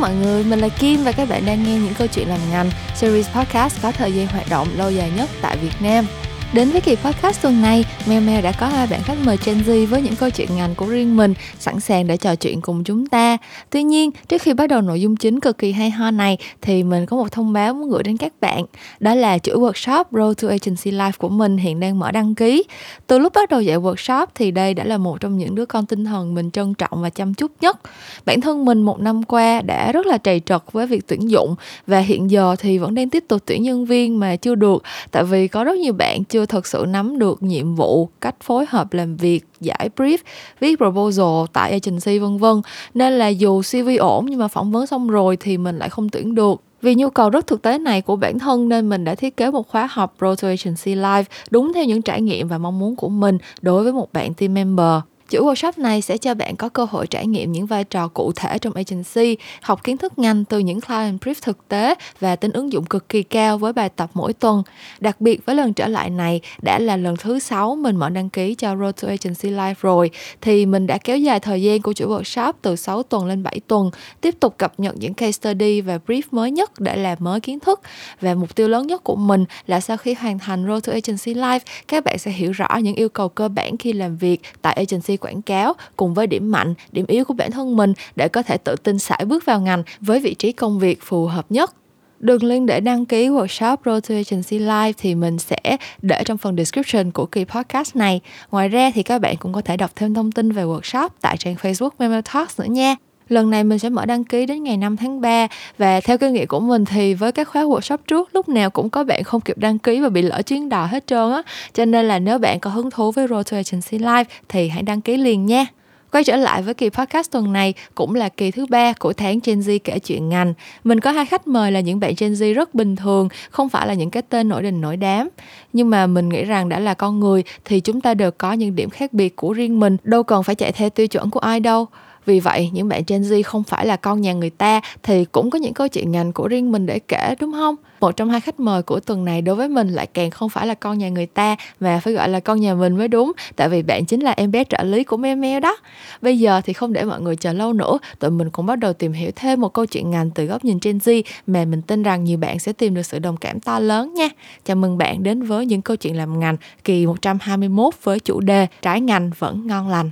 mọi người, mình là Kim và các bạn đang nghe những câu chuyện làm ngành series podcast có thời gian hoạt động lâu dài nhất tại Việt Nam. Đến với kỳ podcast tuần này, Mel Mel đã có hai bạn khách mời Gen Z với những câu chuyện ngành của riêng mình, sẵn sàng để trò chuyện cùng chúng ta. Tuy nhiên, trước khi bắt đầu nội dung chính cực kỳ hay ho này, thì mình có một thông báo muốn gửi đến các bạn. Đó là chuỗi workshop Road to Agency Life của mình hiện đang mở đăng ký. Từ lúc bắt đầu dạy workshop thì đây đã là một trong những đứa con tinh thần mình trân trọng và chăm chút nhất. Bản thân mình một năm qua đã rất là trầy trật với việc tuyển dụng và hiện giờ thì vẫn đang tiếp tục tuyển nhân viên mà chưa được tại vì có rất nhiều bạn chưa chưa thật sự nắm được nhiệm vụ, cách phối hợp làm việc, giải brief, viết proposal, tại agency, vân vân nên là dù cv ổn nhưng mà phỏng vấn xong rồi thì mình lại không tuyển được vì nhu cầu rất thực tế này của bản thân nên mình đã thiết kế một khóa học Road to Agency Live đúng theo những trải nghiệm và mong muốn của mình đối với một bạn team member. Chuỗi workshop này sẽ cho bạn có cơ hội trải nghiệm những vai trò cụ thể trong agency, học kiến thức ngành từ những client brief thực tế và tính ứng dụng cực kỳ cao với bài tập mỗi tuần. Đặc biệt với lần trở lại này đã là lần thứ sáu mình mở đăng ký cho Road to Agency Live rồi thì mình đã kéo dài thời gian của chuỗi workshop từ 6 tuần lên 7 tuần, tiếp tục cập nhật những case study và brief mới nhất để làm mới kiến thức. Và mục tiêu lớn nhất của mình là sau khi hoàn thành Road to Agency Live, các bạn sẽ hiểu rõ những yêu cầu cơ bản khi làm việc tại agency quảng cáo cùng với điểm mạnh, điểm yếu của bản thân mình để có thể tự tin sải bước vào ngành với vị trí công việc phù hợp nhất. Đường link để đăng ký workshop Road to Agency Live thì mình sẽ để trong phần description của kỳ podcast này. Ngoài ra thì các bạn cũng có thể đọc thêm thông tin về workshop tại trang Facebook Memo Talks nữa nha. Lần này mình sẽ mở đăng ký đến ngày 5 tháng 3 và theo kinh nghiệm của mình thì với các khóa workshop trước lúc nào cũng có bạn không kịp đăng ký và bị lỡ chuyến đò hết trơn á. Cho nên là nếu bạn có hứng thú với Road to Agency Live thì hãy đăng ký liền nha. Quay trở lại với kỳ podcast tuần này cũng là kỳ thứ ba của tháng Gen Z kể chuyện ngành. Mình có hai khách mời là những bạn Gen Z rất bình thường, không phải là những cái tên nổi đình nổi đám. Nhưng mà mình nghĩ rằng đã là con người thì chúng ta đều có những điểm khác biệt của riêng mình, đâu cần phải chạy theo tiêu chuẩn của ai đâu vì vậy, những bạn Gen Z không phải là con nhà người ta thì cũng có những câu chuyện ngành của riêng mình để kể, đúng không? Một trong hai khách mời của tuần này đối với mình lại càng không phải là con nhà người ta mà phải gọi là con nhà mình mới đúng, tại vì bạn chính là em bé trợ lý của Meo Meo đó. Bây giờ thì không để mọi người chờ lâu nữa, tụi mình cũng bắt đầu tìm hiểu thêm một câu chuyện ngành từ góc nhìn Gen Z mà mình tin rằng nhiều bạn sẽ tìm được sự đồng cảm to lớn nha. Chào mừng bạn đến với những câu chuyện làm ngành kỳ 121 với chủ đề trái ngành vẫn ngon lành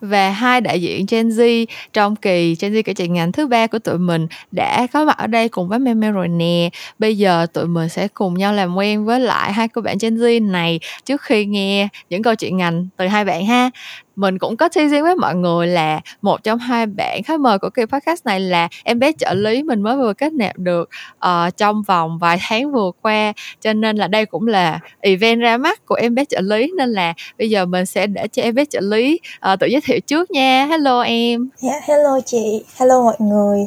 và hai đại diện Gen Z trong kỳ Gen Z kể chuyện ngành thứ ba của tụi mình đã có mặt ở đây cùng với Meme rồi nè. Bây giờ tụi mình sẽ cùng nhau làm quen với lại hai cô bạn Gen Z này trước khi nghe những câu chuyện ngành từ hai bạn ha mình cũng có teasing với mọi người là một trong hai bạn khách mời của kỳ podcast này là em bé trợ lý mình mới vừa kết nạp được uh, trong vòng vài tháng vừa qua. Cho nên là đây cũng là event ra mắt của em bé trợ lý nên là bây giờ mình sẽ để cho em bé trợ lý uh, tự giới thiệu trước nha. Hello em. Yeah, hello chị. Hello mọi người.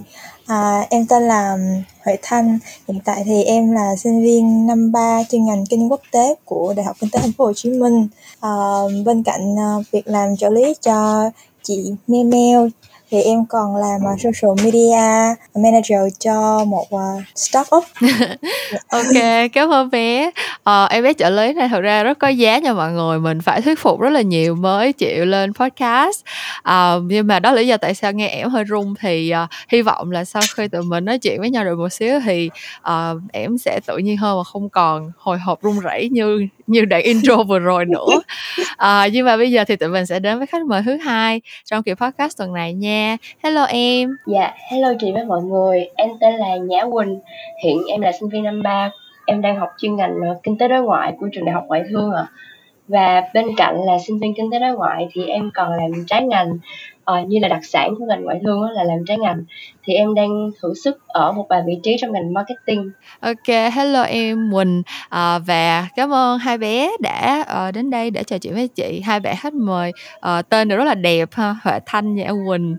À, em tên là Huệ Thanh, hiện tại thì em là sinh viên năm 3 chuyên ngành kinh quốc tế của Đại học Kinh tế Thành phố Hồ Chí Minh. À, bên cạnh à, việc làm trợ lý cho chị Meo Meo thì em còn làm uh, social media manager cho một uh, startup. ok, cảm ơn bé. Ờ, em bé trợ lý này thật ra rất có giá nha mọi người. Mình phải thuyết phục rất là nhiều mới chịu lên podcast. uh, nhưng mà đó là lý do tại sao nghe em hơi run thì uh, hy vọng là sau khi tụi mình nói chuyện với nhau được một xíu thì ờ, uh, em sẽ tự nhiên hơn và không còn hồi hộp run rẩy như như đoạn intro vừa rồi nữa. uh, nhưng mà bây giờ thì tụi mình sẽ đến với khách mời thứ hai trong kỳ podcast tuần này nha Hello em. Dạ, hello chị với mọi người. Em tên là Nhã Quỳnh. Hiện em là sinh viên năm 3. Em đang học chuyên ngành ờ, kinh tế đối ngoại của trường Đại học Ngoại thương ạ. À. Và bên cạnh là sinh viên kinh tế đối ngoại thì em còn làm trái ngành uh, như là đặc sản của ngành ngoại thương đó là làm trái ngành thì em đang thử sức ở một vài vị trí trong ngành marketing. Ok, hello em Quỳnh uh, và cảm ơn hai bé đã uh, đến đây để trò chuyện với chị. Hai bạn khách mời uh, tên đều rất là đẹp ha, Huệ Thanh và Quỳnh.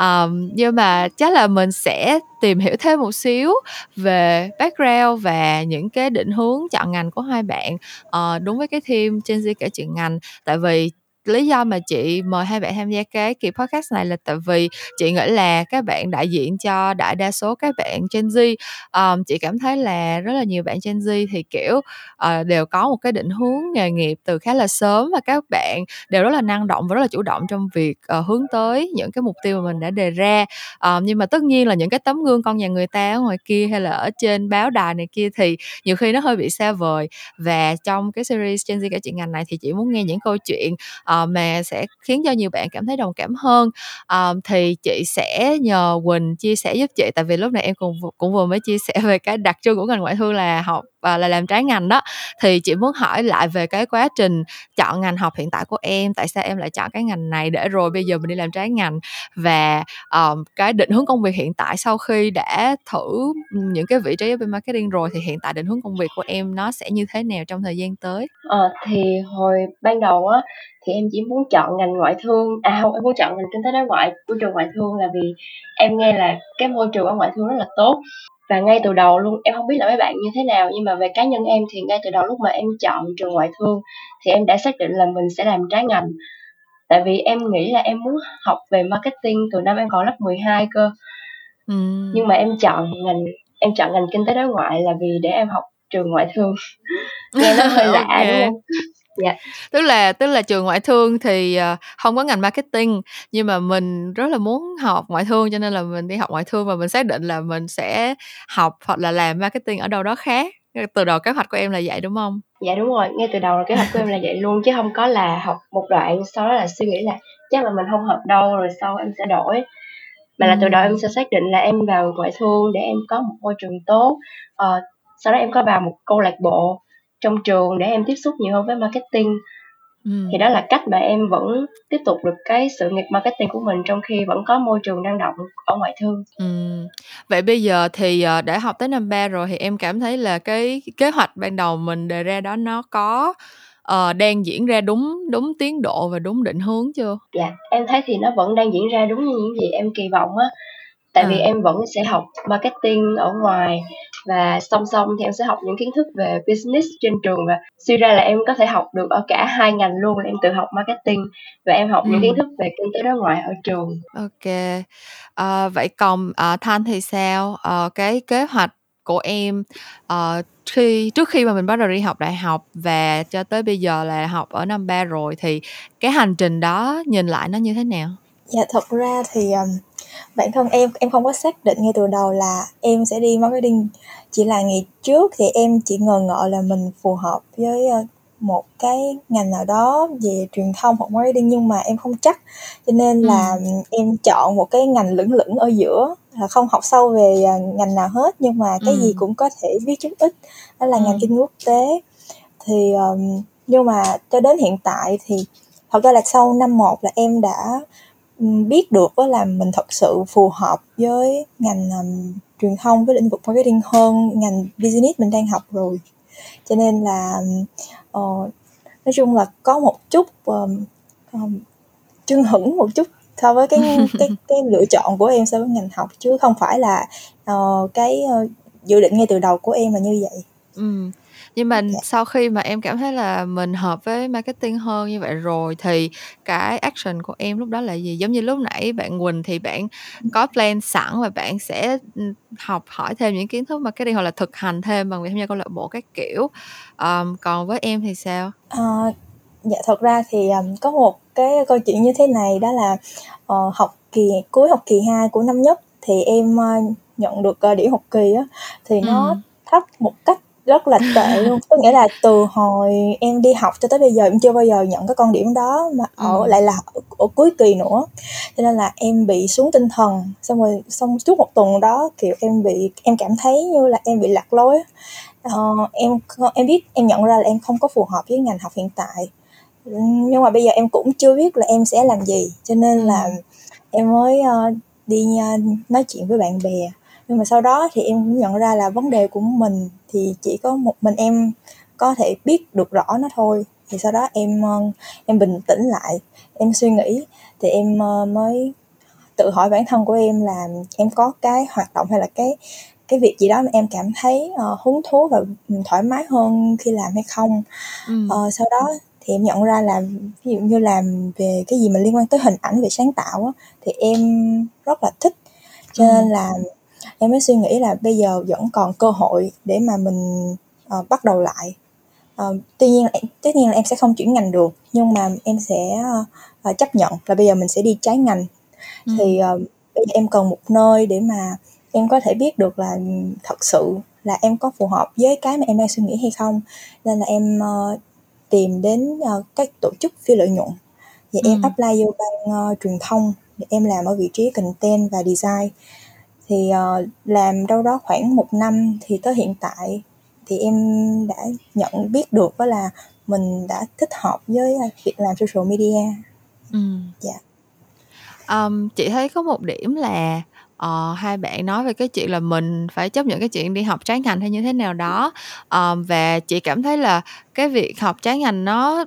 Um, nhưng mà chắc là mình sẽ tìm hiểu thêm một xíu về background và những cái định hướng chọn ngành của hai bạn uh, đúng với cái team Gen Z kể chuyện ngành tại vì lý do mà chị mời hai bạn tham gia cái kỳ podcast này là tại vì chị nghĩ là các bạn đại diện cho đại đa số các bạn Gen Z um, chị cảm thấy là rất là nhiều bạn Gen Z thì kiểu uh, đều có một cái định hướng nghề nghiệp từ khá là sớm và các bạn đều rất là năng động và rất là chủ động trong việc uh, hướng tới những cái mục tiêu mà mình đã đề ra. Um, nhưng mà tất nhiên là những cái tấm gương con nhà người ta ở ngoài kia hay là ở trên báo đài này kia thì nhiều khi nó hơi bị xa vời. Và trong cái series Gen Z cả chuyện ngành này thì chị muốn nghe những câu chuyện uh, Ờ, mà sẽ khiến cho nhiều bạn cảm thấy đồng cảm hơn. Uh, thì chị sẽ nhờ Quỳnh chia sẻ giúp chị tại vì lúc này em cũng cũng vừa mới chia sẻ về cái đặc trưng của ngành ngoại thương là học và là làm trái ngành đó. Thì chị muốn hỏi lại về cái quá trình chọn ngành học hiện tại của em tại sao em lại chọn cái ngành này để rồi bây giờ mình đi làm trái ngành? Và um, cái định hướng công việc hiện tại sau khi đã thử những cái vị trí ở bên marketing rồi thì hiện tại định hướng công việc của em nó sẽ như thế nào trong thời gian tới? Ờ, thì hồi ban đầu á thì em chỉ muốn chọn ngành ngoại thương. À không em muốn chọn ngành kinh tế đối ngoại của trường ngoại thương là vì em nghe là cái môi trường ở ngoại thương rất là tốt và ngay từ đầu luôn em không biết là mấy bạn như thế nào nhưng mà về cá nhân em thì ngay từ đầu lúc mà em chọn trường ngoại thương thì em đã xác định là mình sẽ làm trái ngành tại vì em nghĩ là em muốn học về marketing từ năm em còn lớp 12 cơ ừ. nhưng mà em chọn ngành em chọn ngành kinh tế đối ngoại là vì để em học trường ngoại thương nghe nó hơi lạ okay. đúng không dạ. Tức là tức là trường ngoại thương thì ờ, không có ngành marketing nhưng mà mình rất là muốn học ngoại thương cho nên là mình đi học ngoại thương và mình xác định là mình sẽ học hoặc là làm marketing ở đâu đó khác. Từ đầu kế hoạch của em là vậy đúng không? Dạ đúng rồi. Ngay từ đầu là kế hoạch của em là vậy luôn chứ không có là học một đoạn sau đó là suy nghĩ là chắc là mình không hợp đâu rồi sau em sẽ đổi. Mà là từ đầu em sẽ xác định là em vào ngoại thương để em có một môi trường tốt. Uh, sau đó em có vào một câu lạc bộ trong trường để em tiếp xúc nhiều hơn với marketing ừ. thì đó là cách mà em vẫn tiếp tục được cái sự nghiệp marketing của mình trong khi vẫn có môi trường năng động ở ngoại thương ừ. vậy bây giờ thì ờ, để học tới năm ba rồi thì em cảm thấy là cái kế hoạch ban đầu mình đề ra đó nó có uh, đang diễn ra đúng đúng tiến độ và đúng định hướng chưa? Dạ, em thấy thì nó vẫn đang diễn ra đúng như những gì em kỳ vọng á tại à. vì em vẫn sẽ học marketing ở ngoài và song song thì em sẽ học những kiến thức về business trên trường và suy ra là em có thể học được ở cả hai ngành luôn là em tự học marketing và em học ừ. những kiến thức về kinh tế đối ngoại ở trường ok à, vậy còn à, thanh thì sao à, cái kế hoạch của em uh, khi trước khi mà mình bắt đầu đi học đại học và cho tới bây giờ là học ở năm ba rồi thì cái hành trình đó nhìn lại nó như thế nào? Dạ thật ra thì um, bản thân em em không có xác định ngay từ đầu là em sẽ đi marketing chỉ là ngày trước thì em chỉ ngờ ngợ là mình phù hợp với ờ, một cái ngành nào đó về truyền thông hoặc marketing nhưng mà em không chắc cho nên là ừ. em chọn một cái ngành lửng lửng ở giữa là không học sâu về ờ, ngành nào hết nhưng mà cái ừ. gì cũng có thể biết chút ít đó là ừ. ngành kinh quốc tế thì um, nhưng mà cho đến hiện tại thì thật ra là sau năm một là em đã biết được là mình thật sự phù hợp với ngành um, truyền thông với lĩnh vực marketing hơn ngành business mình đang học rồi cho nên là uh, nói chung là có một chút um, um, chưng hửng một chút so với cái cái cái lựa chọn của em so với ngành học chứ không phải là uh, cái uh, dự định ngay từ đầu của em là như vậy. Ừ nhưng mà dạ. sau khi mà em cảm thấy là mình hợp với marketing hơn như vậy rồi thì cái action của em lúc đó là gì giống như lúc nãy bạn Quỳnh thì bạn có plan sẵn và bạn sẽ học hỏi thêm những kiến thức marketing hoặc là thực hành thêm bằng việc tham gia câu lạc bộ các kiểu um, còn với em thì sao à, dạ thật ra thì um, có một cái câu chuyện như thế này đó là uh, học kỳ cuối học kỳ 2 của năm nhất thì em uh, nhận được uh, điểm học kỳ á thì ừ. nó thấp một cách rất là tệ luôn. Có nghĩa là từ hồi em đi học cho tới bây giờ em chưa bao giờ nhận cái con điểm đó mà ở ừ. lại là ở, ở cuối kỳ nữa. Cho nên là em bị xuống tinh thần xong rồi xong suốt một tuần đó kiểu em bị em cảm thấy như là em bị lạc lối. Uh, em em biết em nhận ra là em không có phù hợp với ngành học hiện tại. Nhưng mà bây giờ em cũng chưa biết là em sẽ làm gì. Cho nên là ừ. em mới uh, đi uh, nói chuyện với bạn bè nhưng mà sau đó thì em cũng nhận ra là vấn đề của mình thì chỉ có một mình em có thể biết được rõ nó thôi thì sau đó em ờ, em bình tĩnh lại em suy nghĩ thì em ờ, mới tự hỏi bản thân của em là em có cái hoạt động hay là cái cái việc gì đó mà em cảm thấy uh, hứng thú và thoải mái hơn khi làm hay không ừ. uh, sau đó thì em nhận ra là ví dụ như làm về cái gì mà liên quan tới hình ảnh về sáng tạo á, thì em rất là thích cho nên ừ. là em mới suy nghĩ là bây giờ vẫn còn cơ hội để mà mình uh, bắt đầu lại. Uh, tuy nhiên tất nhiên là em sẽ không chuyển ngành được nhưng mà em sẽ uh, chấp nhận là bây giờ mình sẽ đi trái ngành. Ừ. thì uh, bây giờ em cần một nơi để mà em có thể biết được là thật sự là em có phù hợp với cái mà em đang suy nghĩ hay không. Nên là em uh, tìm đến uh, các tổ chức phi lợi nhuận. Thì ừ. em apply vô ban uh, truyền thông để em làm ở vị trí content và design thì uh, làm đâu đó khoảng một năm thì tới hiện tại thì em đã nhận biết được đó là mình đã thích hợp với việc làm social media. Ừ. dạ. Um, chị thấy có một điểm là uh, hai bạn nói về cái chuyện là mình phải chấp nhận cái chuyện đi học trái ngành hay như thế nào đó. Um, và chị cảm thấy là cái việc học trái ngành nó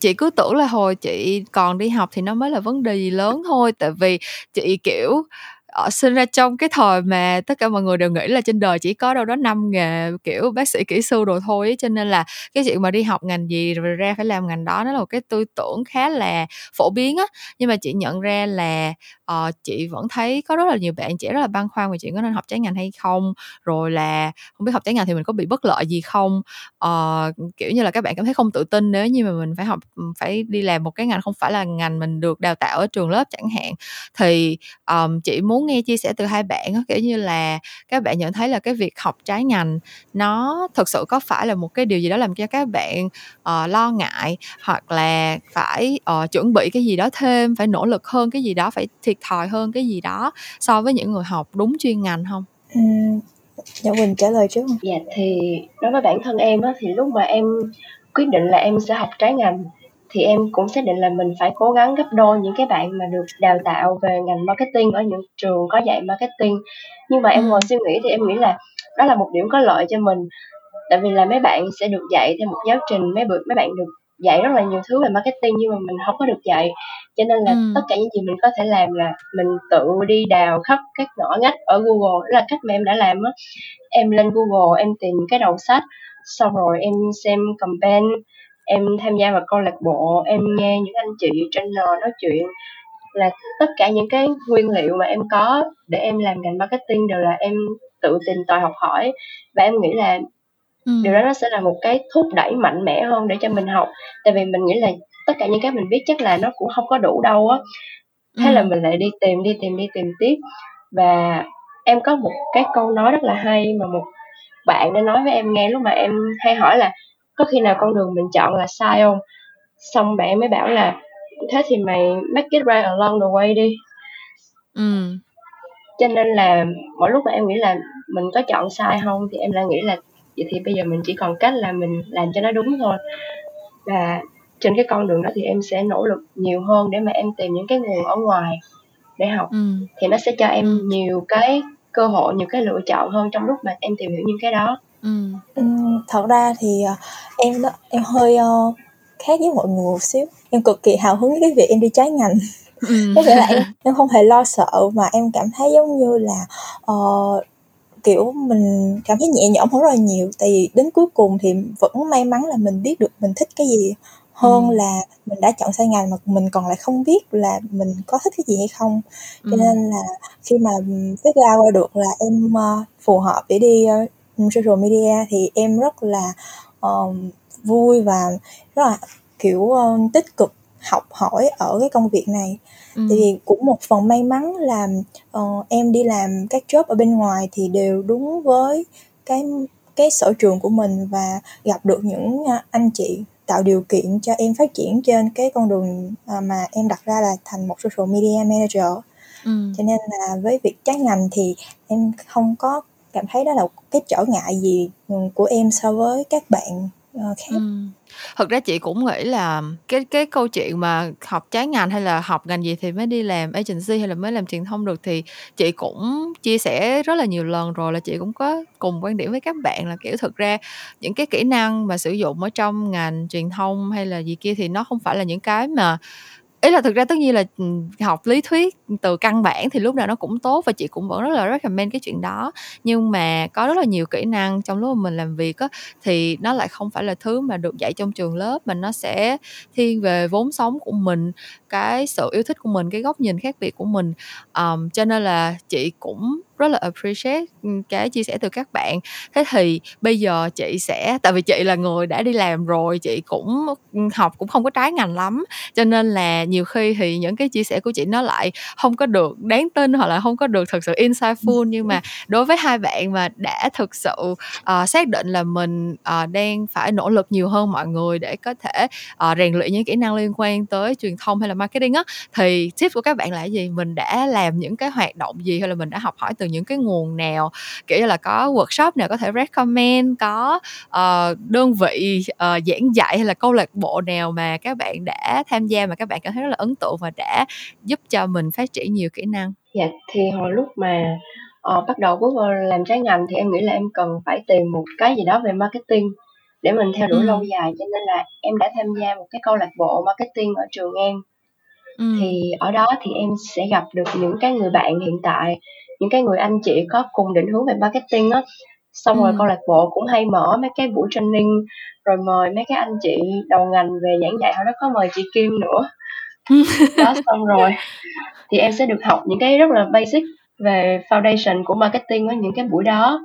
chị cứ tưởng là hồi chị còn đi học thì nó mới là vấn đề gì lớn thôi. Tại vì chị kiểu ờ, sinh ra trong cái thời mà tất cả mọi người đều nghĩ là trên đời chỉ có đâu đó năm nghề kiểu bác sĩ kỹ sư đồ thôi ấy. cho nên là cái chuyện mà đi học ngành gì rồi ra phải làm ngành đó nó là một cái tư tưởng khá là phổ biến á nhưng mà chị nhận ra là uh, chị vẫn thấy có rất là nhiều bạn trẻ rất là băn khoăn về chuyện có nên học trái ngành hay không rồi là không biết học trái ngành thì mình có bị bất lợi gì không? Uh, kiểu như là các bạn cảm thấy không tự tin nếu như mà mình phải học phải đi làm một cái ngành không phải là ngành mình được đào tạo ở trường lớp chẳng hạn. Thì um, chị muốn nghe chia sẻ từ hai bạn kiểu như là các bạn nhận thấy là cái việc học trái ngành nó thực sự có phải là một cái điều gì đó làm cho các bạn uh, lo ngại hoặc là phải uh, chuẩn bị cái gì đó thêm phải nỗ lực hơn cái gì đó phải thiệt thòi hơn cái gì đó so với những người học đúng chuyên ngành không? Ừ, dạ Quỳnh trả lời trước. Dạ thì đối với bản thân em á, thì lúc mà em quyết định là em sẽ học trái ngành thì em cũng xác định là mình phải cố gắng gấp đôi những cái bạn mà được đào tạo về ngành marketing ở những trường có dạy marketing nhưng mà em ngồi suy nghĩ thì em nghĩ là đó là một điểm có lợi cho mình tại vì là mấy bạn sẽ được dạy theo một giáo trình mấy mấy bạn được dạy rất là nhiều thứ về marketing nhưng mà mình không có được dạy cho nên là ừ. tất cả những gì mình có thể làm là mình tự đi đào khắp các ngõ ngách ở Google đó là cách mà em đã làm á. Em lên Google em tìm cái đầu sách xong rồi em xem campaign em tham gia vào câu lạc bộ em nghe những anh chị trainer nói chuyện. Là tất cả những cái nguyên liệu mà em có để em làm ngành marketing đều là em tự tìm tòi học hỏi. Và em nghĩ là ừ. điều đó nó sẽ là một cái thúc đẩy mạnh mẽ hơn để cho mình học tại vì mình nghĩ là tất cả những cái mình biết chắc là nó cũng không có đủ đâu á thế ừ. là mình lại đi tìm đi tìm đi tìm tiếp và em có một cái câu nói rất là hay mà một bạn đã nói với em nghe lúc mà em hay hỏi là có khi nào con đường mình chọn là sai không xong bạn mới bảo là thế thì mày make it right along the way đi ừ. cho nên là mỗi lúc mà em nghĩ là mình có chọn sai không thì em lại nghĩ là vậy thì bây giờ mình chỉ còn cách là mình làm cho nó đúng thôi và trên cái con đường đó thì em sẽ nỗ lực nhiều hơn để mà em tìm những cái nguồn ở ngoài để học ừ. thì nó sẽ cho em ừ. nhiều cái cơ hội nhiều cái lựa chọn hơn trong lúc mà em tìm hiểu những cái đó Ừm. thật ra thì, ờ, em đó em hơi, ờ, khác với mọi người một xíu, em cực kỳ hào hứng với cái việc em đi trái ngành. Ừm. Có nghĩa là em em không hề lo sợ mà em cảm thấy giống như là, ờ, kiểu, mình cảm thấy nhẹ nhõm hơn rất là nhiều, tại vì đến cuối cùng thì vẫn may mắn là mình biết được mình thích cái gì hơn Ừm. là mình đã chọn sai ngành mà mình còn lại không biết là mình có thích cái gì hay không. Cho Ừm. nên là khi mà, ừm, ra qua được là em, ờ, phù hợp để đi, ơ social media thì em rất là uh, vui và rất là kiểu uh, tích cực học hỏi ở cái công việc này ừ. vì cũng một phần may mắn là uh, em đi làm các job ở bên ngoài thì đều đúng với cái cái sở trường của mình và gặp được những anh chị tạo điều kiện cho em phát triển trên cái con đường mà em đặt ra là thành một social media manager ừ. cho nên là với việc trái ngành thì em không có cảm thấy đó là cái trở ngại gì ừ, của em so với các bạn uh, khác ừ. thực ra chị cũng nghĩ là cái cái câu chuyện mà học trái ngành hay là học ngành gì thì mới đi làm agency hay là mới làm truyền thông được thì chị cũng chia sẻ rất là nhiều lần rồi là chị cũng có cùng quan điểm với các bạn là kiểu thực ra những cái kỹ năng mà sử dụng ở trong ngành truyền thông hay là gì kia thì nó không phải là những cái mà ý là thực ra tất nhiên là ừ, học lý thuyết từ căn bản thì lúc nào nó cũng tốt và chị cũng vẫn rất là recommend cái chuyện đó. Nhưng mà có rất là nhiều kỹ năng trong lúc mà mình làm việc á, thì nó lại không phải là thứ mà được dạy trong trường lớp mà nó sẽ thiên về vốn sống của mình cái sự yêu thích của mình cái góc nhìn khác biệt của mình. Um, cho nên là chị cũng rất là appreciate cái chia sẻ từ các bạn. Thế thì bây giờ chị sẽ tại vì chị là người đã đi làm rồi chị cũng học cũng không có trái ngành lắm cho nên là nhiều khi thì những cái chia sẻ của chị nó lại không có được đáng tin hoặc là không có được thực sự insightful. Nhưng mà đối với hai bạn mà đã thực sự uh, xác định là mình uh, đang phải nỗ lực nhiều hơn mọi người để có thể uh, rèn luyện những kỹ năng liên quan tới truyền thông hay là marketing á thì tip của các bạn là gì? Mình đã làm những cái hoạt động gì hay là mình đã học hỏi từ những cái nguồn nào? Kiểu như là có workshop nào có thể recommend có uh, đơn vị uh, giảng dạy hay là câu lạc bộ nào mà các bạn đã tham gia mà các bạn cảm thấy rất là ấn tượng và đã giúp cho mình phát triển nhiều kỹ năng? Dạ thì hồi lúc mà uh, bắt đầu bước vào làm trái ngành thì em nghĩ là em cần phải tìm một cái gì đó về marketing để mình theo đuổi ừ. lâu dài. Cho nên là em đã tham gia một cái câu lạc bộ marketing ở trường em ừ. thì ở đó thì em sẽ gặp được những cái người bạn hiện tại những cái người anh chị có cùng định hướng về marketing á xong ừ. rồi câu lạc bộ cũng hay mở mấy cái buổi training rồi mời mấy cái anh chị đầu ngành về giảng dạy họ đó có mời chị Kim nữa đó xong rồi thì em sẽ được học những cái rất là basic về foundation của marketing ở những cái buổi đó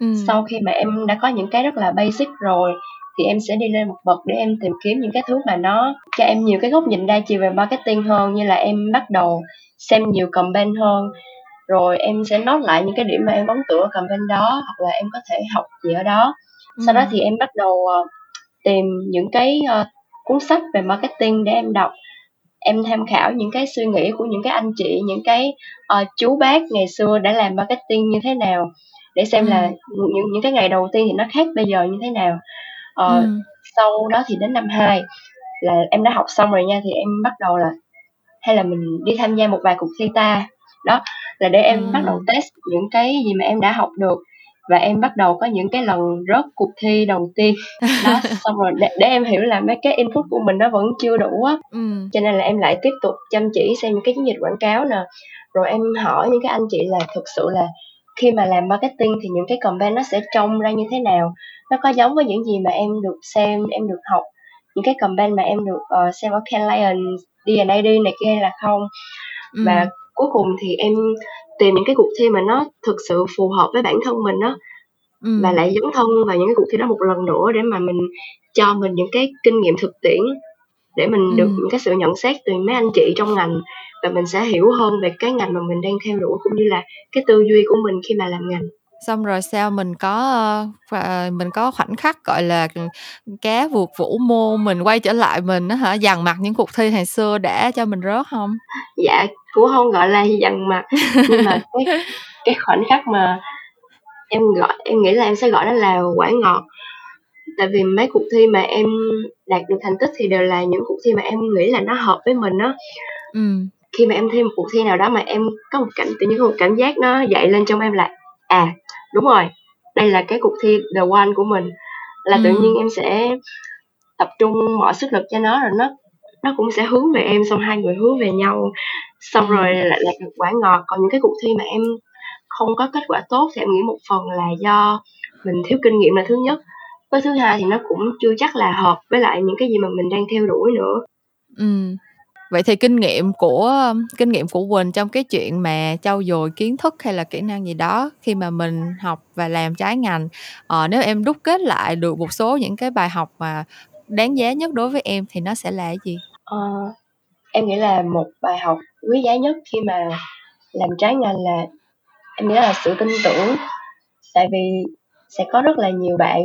ừ. sau khi mà em đã có những cái rất là basic rồi thì em sẽ đi lên một bậc để em tìm kiếm những cái thứ mà nó cho em nhiều cái góc nhìn đa chiều về marketing hơn như là em bắt đầu xem nhiều campaign hơn rồi em sẽ nốt lại những cái điểm mà em ấn tượng ở campaign đó hoặc là em có thể học gì ở đó ừ. sau đó thì em bắt đầu uh, tìm những cái uh, cuốn sách về marketing để em đọc em tham khảo những cái suy nghĩ của những cái anh chị những cái uh, chú bác ngày xưa đã làm marketing như thế nào để xem ừ. là những những cái ngày đầu tiên thì nó khác bây giờ như thế nào uh, ừ. sau đó thì đến năm 2 là em đã học xong rồi nha thì em bắt đầu là hay là mình đi tham gia một vài cuộc thi ta đó là để em ừ. bắt đầu test những cái gì mà em đã học được và em bắt đầu có những cái lần rớt cuộc thi đầu tiên đó xong rồi để, để em hiểu là mấy cái input của mình nó vẫn chưa đủ á ừ. cho nên là em lại tiếp tục chăm chỉ xem những cái chiến dịch quảng cáo nè rồi em hỏi những cái anh chị là thực sự là khi mà làm marketing thì những cái campaign nó sẽ trông ra như thế nào? Nó có giống với những gì mà em được xem em được học? Những cái campaign mà em được uh, xem ở Can Lion D&AD này kia là không? Ừ. và cuối cùng thì em tìm những cái cuộc thi mà nó thực sự phù hợp với bản thân mình đó ừ. và lại dấn thân vào những cái cuộc thi đó một lần nữa để mà mình cho mình những cái kinh nghiệm thực tiễn để mình ừ. được những cái sự nhận xét từ mấy anh chị trong ngành và mình sẽ hiểu hơn về cái ngành mà mình đang theo đuổi cũng như là cái tư duy của mình khi mà làm ngành. Xong rồi sao mình có uh, mình có khoảnh khắc gọi là cá vượt vũ môn mình quay trở lại mình á hả? Dằn mặt những cuộc thi hồi xưa để cho mình rớt không? Dạ cũng không gọi là dằn mặt nhưng mà cái cái khoảnh khắc mà em gọi em nghĩ là em sẽ gọi nó là quả ngọt tại vì mấy cuộc thi mà em đạt được thành tích thì đều là những cuộc thi mà em nghĩ là nó hợp với mình á ừ. khi mà em thi một cuộc thi nào đó mà em có một cảnh tự nhiên có một cảm giác nó dậy lên trong em là à đúng rồi đây là cái cuộc thi the one của mình là ừ. tự nhiên em sẽ tập trung mọi sức lực cho nó rồi nó nó cũng sẽ hướng về em xong hai người hướng về nhau xong ừ. rồi lại đạt được quả ngọt còn những cái cuộc thi mà em không có kết quả tốt thì em nghĩ một phần là do mình thiếu kinh nghiệm là thứ nhất với thứ hai thì nó cũng chưa chắc là hợp với lại những cái gì mà mình đang theo đuổi nữa. Ừ. Vậy thì kinh nghiệm của kinh nghiệm của quỳnh trong cái chuyện mà trau dồi kiến thức hay là kỹ năng gì đó khi mà mình học và làm trái ngành ờ, nếu em đúc kết lại được một số những cái bài học mà đáng giá nhất đối với em thì nó sẽ là cái gì? Ờ, em nghĩ là một bài học quý giá nhất khi mà làm trái ngành là em nghĩ là sự tin tưởng. Tại vì sẽ có rất là nhiều bạn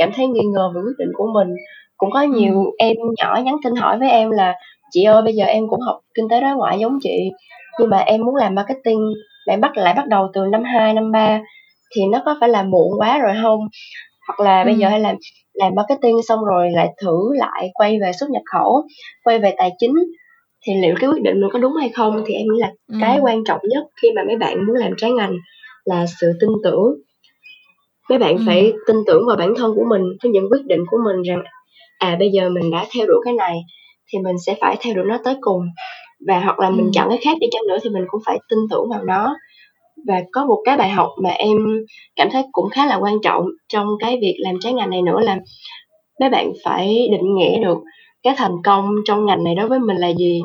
cảm thấy nghi ngờ về quyết định của mình cũng có nhiều ừ. em nhỏ nhắn tin hỏi với em là chị ơi bây giờ em cũng học kinh tế đối ngoại giống chị nhưng mà em muốn làm marketing em bắt lại bắt đầu từ năm 2, năm 3 thì nó có phải là muộn quá rồi không hoặc là ừ. bây giờ hay làm làm marketing xong rồi lại thử lại quay về xuất nhập khẩu quay về tài chính thì liệu cái quyết định mình có đúng hay không thì em nghĩ là ừ. cái quan trọng nhất khi mà mấy bạn muốn làm trái ngành là sự tin tưởng mấy bạn ừ. phải tin tưởng vào bản thân của mình với những quyết định của mình rằng à bây giờ mình đã theo đuổi cái này thì mình sẽ phải theo đuổi nó tới cùng và hoặc là mình Ừm. chọn cái khác đi chăng nữa thì mình cũng phải tin tưởng vào nó và có một cái bài học mà em cảm thấy cũng khá là quan trọng trong cái việc làm trái ngành này nữa là mấy bạn phải định nghĩa được cái thành công trong ngành này đối với mình là gì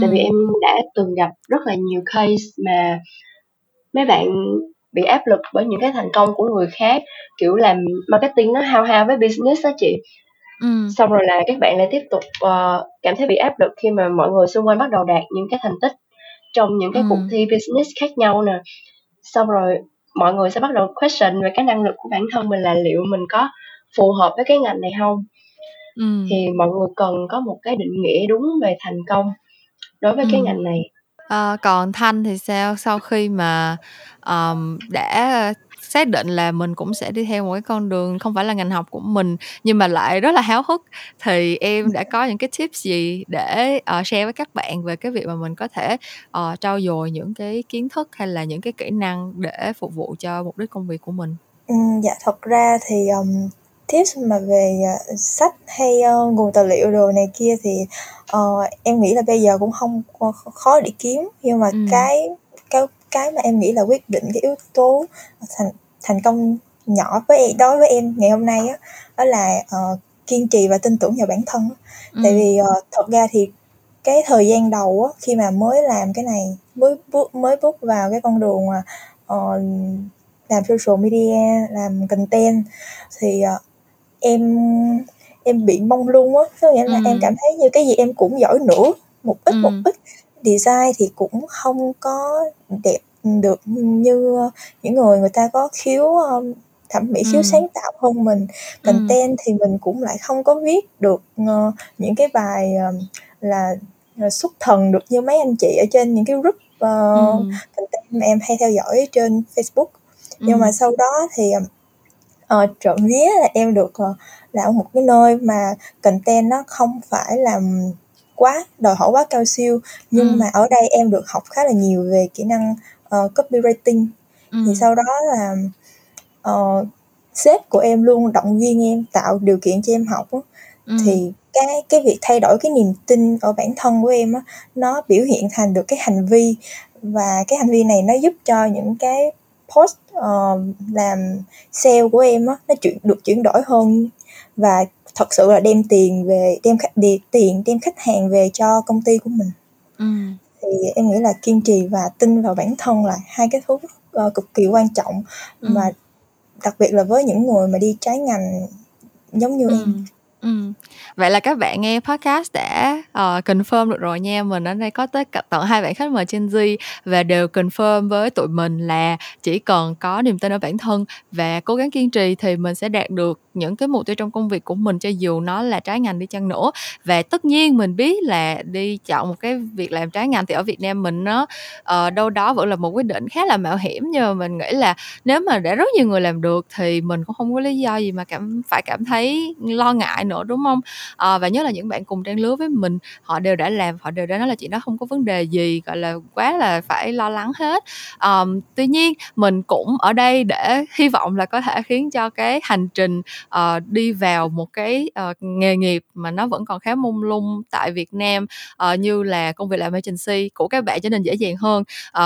tại vì Ừm. em đã từng gặp rất là nhiều case mà mấy bạn bị áp lực bởi những cái thành công của người khác kiểu làm marketing nó hao hao với business đó chị Ừm. xong rồi là các bạn lại tiếp tục ờ, cảm thấy bị áp lực khi mà mọi người xung quanh bắt đầu đạt những cái thành tích trong những cái cuộc Ừm. thi business khác nhau nè xong rồi mọi người sẽ bắt đầu question về cái năng lực của bản thân mình là liệu mình có phù hợp với cái ngành này không Ừm. thì mọi người cần có một cái định nghĩa đúng về thành công đối với cái Ừm. ngành này Ờ, còn Thanh thì sao? Sau khi mà, ờm, đã xác định là mình cũng sẽ đi theo một cái con đường không phải là ngành học của mình, nhưng mà lại rất là háo hức, thì em đã có những cái tips gì để, ờ, share với các bạn về cái việc mà mình có thể, ờ, trau dồi những cái kiến thức hay là những cái kỹ năng để phục vụ cho mục đích công việc của mình? Ừm, dạ thật ra thì, ừm, tips mà về, ờ, sách hay, ơ, nguồn tài liệu đồ này kia thì, ờ, em nghĩ là bây giờ cũng hông q khó để kiếm, nhưng mà Ừm. cái cái cái mà em nghĩ là quyết định cái yếu tố thành thành công nhỏ với em đối với em ngày hôm nay á, đó là, ờ, kiên trì và tin tưởng vào bản thân á. Tại Ừm. vì, ờ, thật ra thì cái thời gian đầu á, khi mà mới làm cái này, mới bước mới bước vào cái con đường mà, ờ, làm social media, làm content thì, ờ, em em bị mông lung á, có nghĩa là em Ừm. cảm thấy như cái gì em cũng giỏi nửa, một ít, một Ừm. ít. Design thì cũng không có đẹp được như những người người ta có khiếu, ơ, thẩm mỹ, khiếu Ừm. sáng tạo hơn mình. Ừm. Content thì mình cũng lại không có viết được, ờ, những cái bài, ờ, là, ờ, xuất thần được như mấy anh chị ở trên những cái group, ờ, Ừm. content mà em hay theo dõi trên Facebook. Nhưng mà sau đó thì, ờ, trộm vía là em được, ờ, làm ở một cái nơi mà content nó không phải là quá đòi hỏi quá cao siêu, nhưng Ừm. mà ở đây em được học khá là nhiều về kỹ năng, ờ, copywriting. Thì Ừm. sau đó là, ờ, sếp của em luôn động viên em, tạo điều kiện cho em học á, Ừm. thì cái cái việc thay đổi cái niềm tin ở bản thân của em á, nó biểu hiện thành được cái hành vi và cái hành vi này nó giúp cho những cái post, ờ, làm sale của em á, nó chuyển được chuyển đổi hơn và thật sự là đem tiền về đem khách đì tiền, đem khách hàng về cho công ty của mình. Ừm. Thì em nghĩ là kiên trì và tin vào bản thân là hai cái thứ, ờ, cực kỳ quan trọng và Ừm. đặc biệt là với những người mà đi trái ngành giống như em. Ừ. Vậy là các bạn nghe podcast đã, uh, confirm được rồi nha. Mình ở đây có tới tận hai bạn khách mời Gen Z và đều confirm với tụi mình là chỉ cần có niềm tin ở bản thân và cố gắng kiên trì thì mình sẽ đạt được những cái mục tiêu trong công việc của mình cho dù nó là trái ngành đi chăng nữa. Và tất nhiên mình biết là đi chọn một cái việc làm trái ngành thì ở Việt Nam mình nó, uh, đâu đó vẫn là một quyết định khá là mạo hiểm, nhưng mà mình nghĩ là nếu mà đã rất nhiều người làm được thì mình cũng không có lý do gì mà cảm phải cảm thấy lo ngại nữa, đúng không à, và nhất là những bạn cùng trang lứa với mình, họ đều đã làm, họ đều đã nói là chuyện đó không có vấn đề gì, gọi là, quá là phải lo lắng hết. à, tuy nhiên mình cũng ở đây để hy vọng là có thể khiến cho cái hành trình, uh, đi vào một cái, uh, nghề nghiệp mà nó vẫn còn khá mông lung tại Việt Nam, uh, như là công việc làm agency của các bạn trở nên dễ dàng hơn.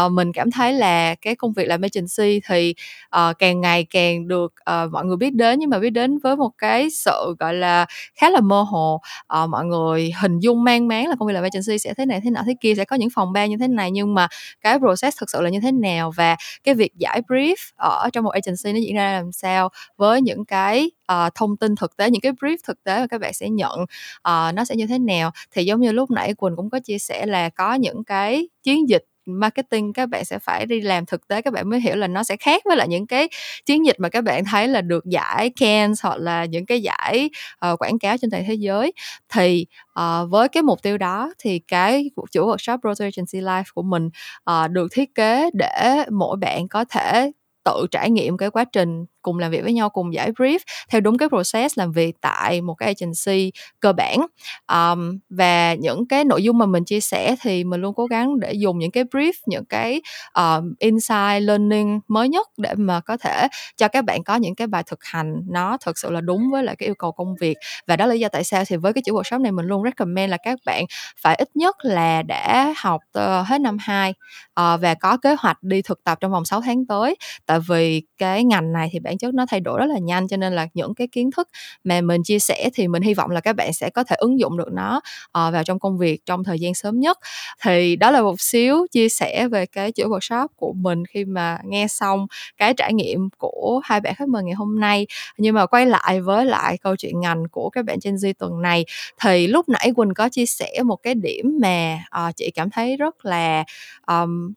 uh, mình cảm thấy là cái công việc làm agency thì, uh, càng ngày càng được, uh, mọi người biết đến, nhưng mà biết đến với một cái sự, gọi là, khá là mơ hồ. à, mọi người hình dung mang máng là công việc làm agency sẽ thế này thế nọ thế kia, sẽ có những phòng ban như thế này, nhưng mà cái process thực sự là như thế nào và cái việc giải brief ở trong một agency nó diễn ra làm sao với những cái, uh, thông tin thực tế, những cái brief thực tế mà các bạn sẽ nhận, uh, nó sẽ như thế nào. Thì giống như lúc nãy Quỳnh cũng có chia sẻ là có những cái chiến dịch marketing các bạn sẽ phải đi làm thực tế, các bạn mới hiểu là nó sẽ khác với lại những cái chiến dịch mà các bạn thấy là được giải Cannes hoặc là những cái giải, uh, quảng cáo trên toàn thế giới. Thì, uh, với cái mục tiêu đó thì cái chuỗi workshop Rotary Agency Life của mình, uh, được thiết kế để mỗi bạn có thể tự trải nghiệm cái quá trình cùng làm việc với nhau cùng giải brief theo đúng cái process làm việc tại một cái agency cơ bản. Um, và những cái nội dung mà mình chia sẻ thì mình luôn cố gắng để dùng những cái brief những cái um, insight learning mới nhất để mà có thể cho các bạn có những cái bài thực hành nó thực sự là đúng với lại cái yêu cầu công việc. Và đó là lý do tại sao thì với cái chuỗi workshop này mình luôn recommend là các bạn phải ít nhất là đã học uh, hết năm 2 uh, ờ, và có kế hoạch đi thực tập trong vòng 6 tháng tới. Tại vì cái ngành này thì bạn bản chất nó thay đổi rất là nhanh cho nên là những cái kiến thức mà mình chia sẻ thì mình hy vọng là các bạn sẽ có thể ứng dụng được nó uh, vào trong công việc trong thời gian sớm nhất. Thì đó là một xíu chia sẻ về cái chuỗi workshop của mình khi mà nghe xong cái trải nghiệm của hai bạn khách mời ngày hôm nay. Nhưng mà quay lại với lại câu chuyện ngành của các bạn Gen Z tuần này thì lúc nãy Quỳnh có chia sẻ một cái điểm mà uh, chị cảm thấy rất là um,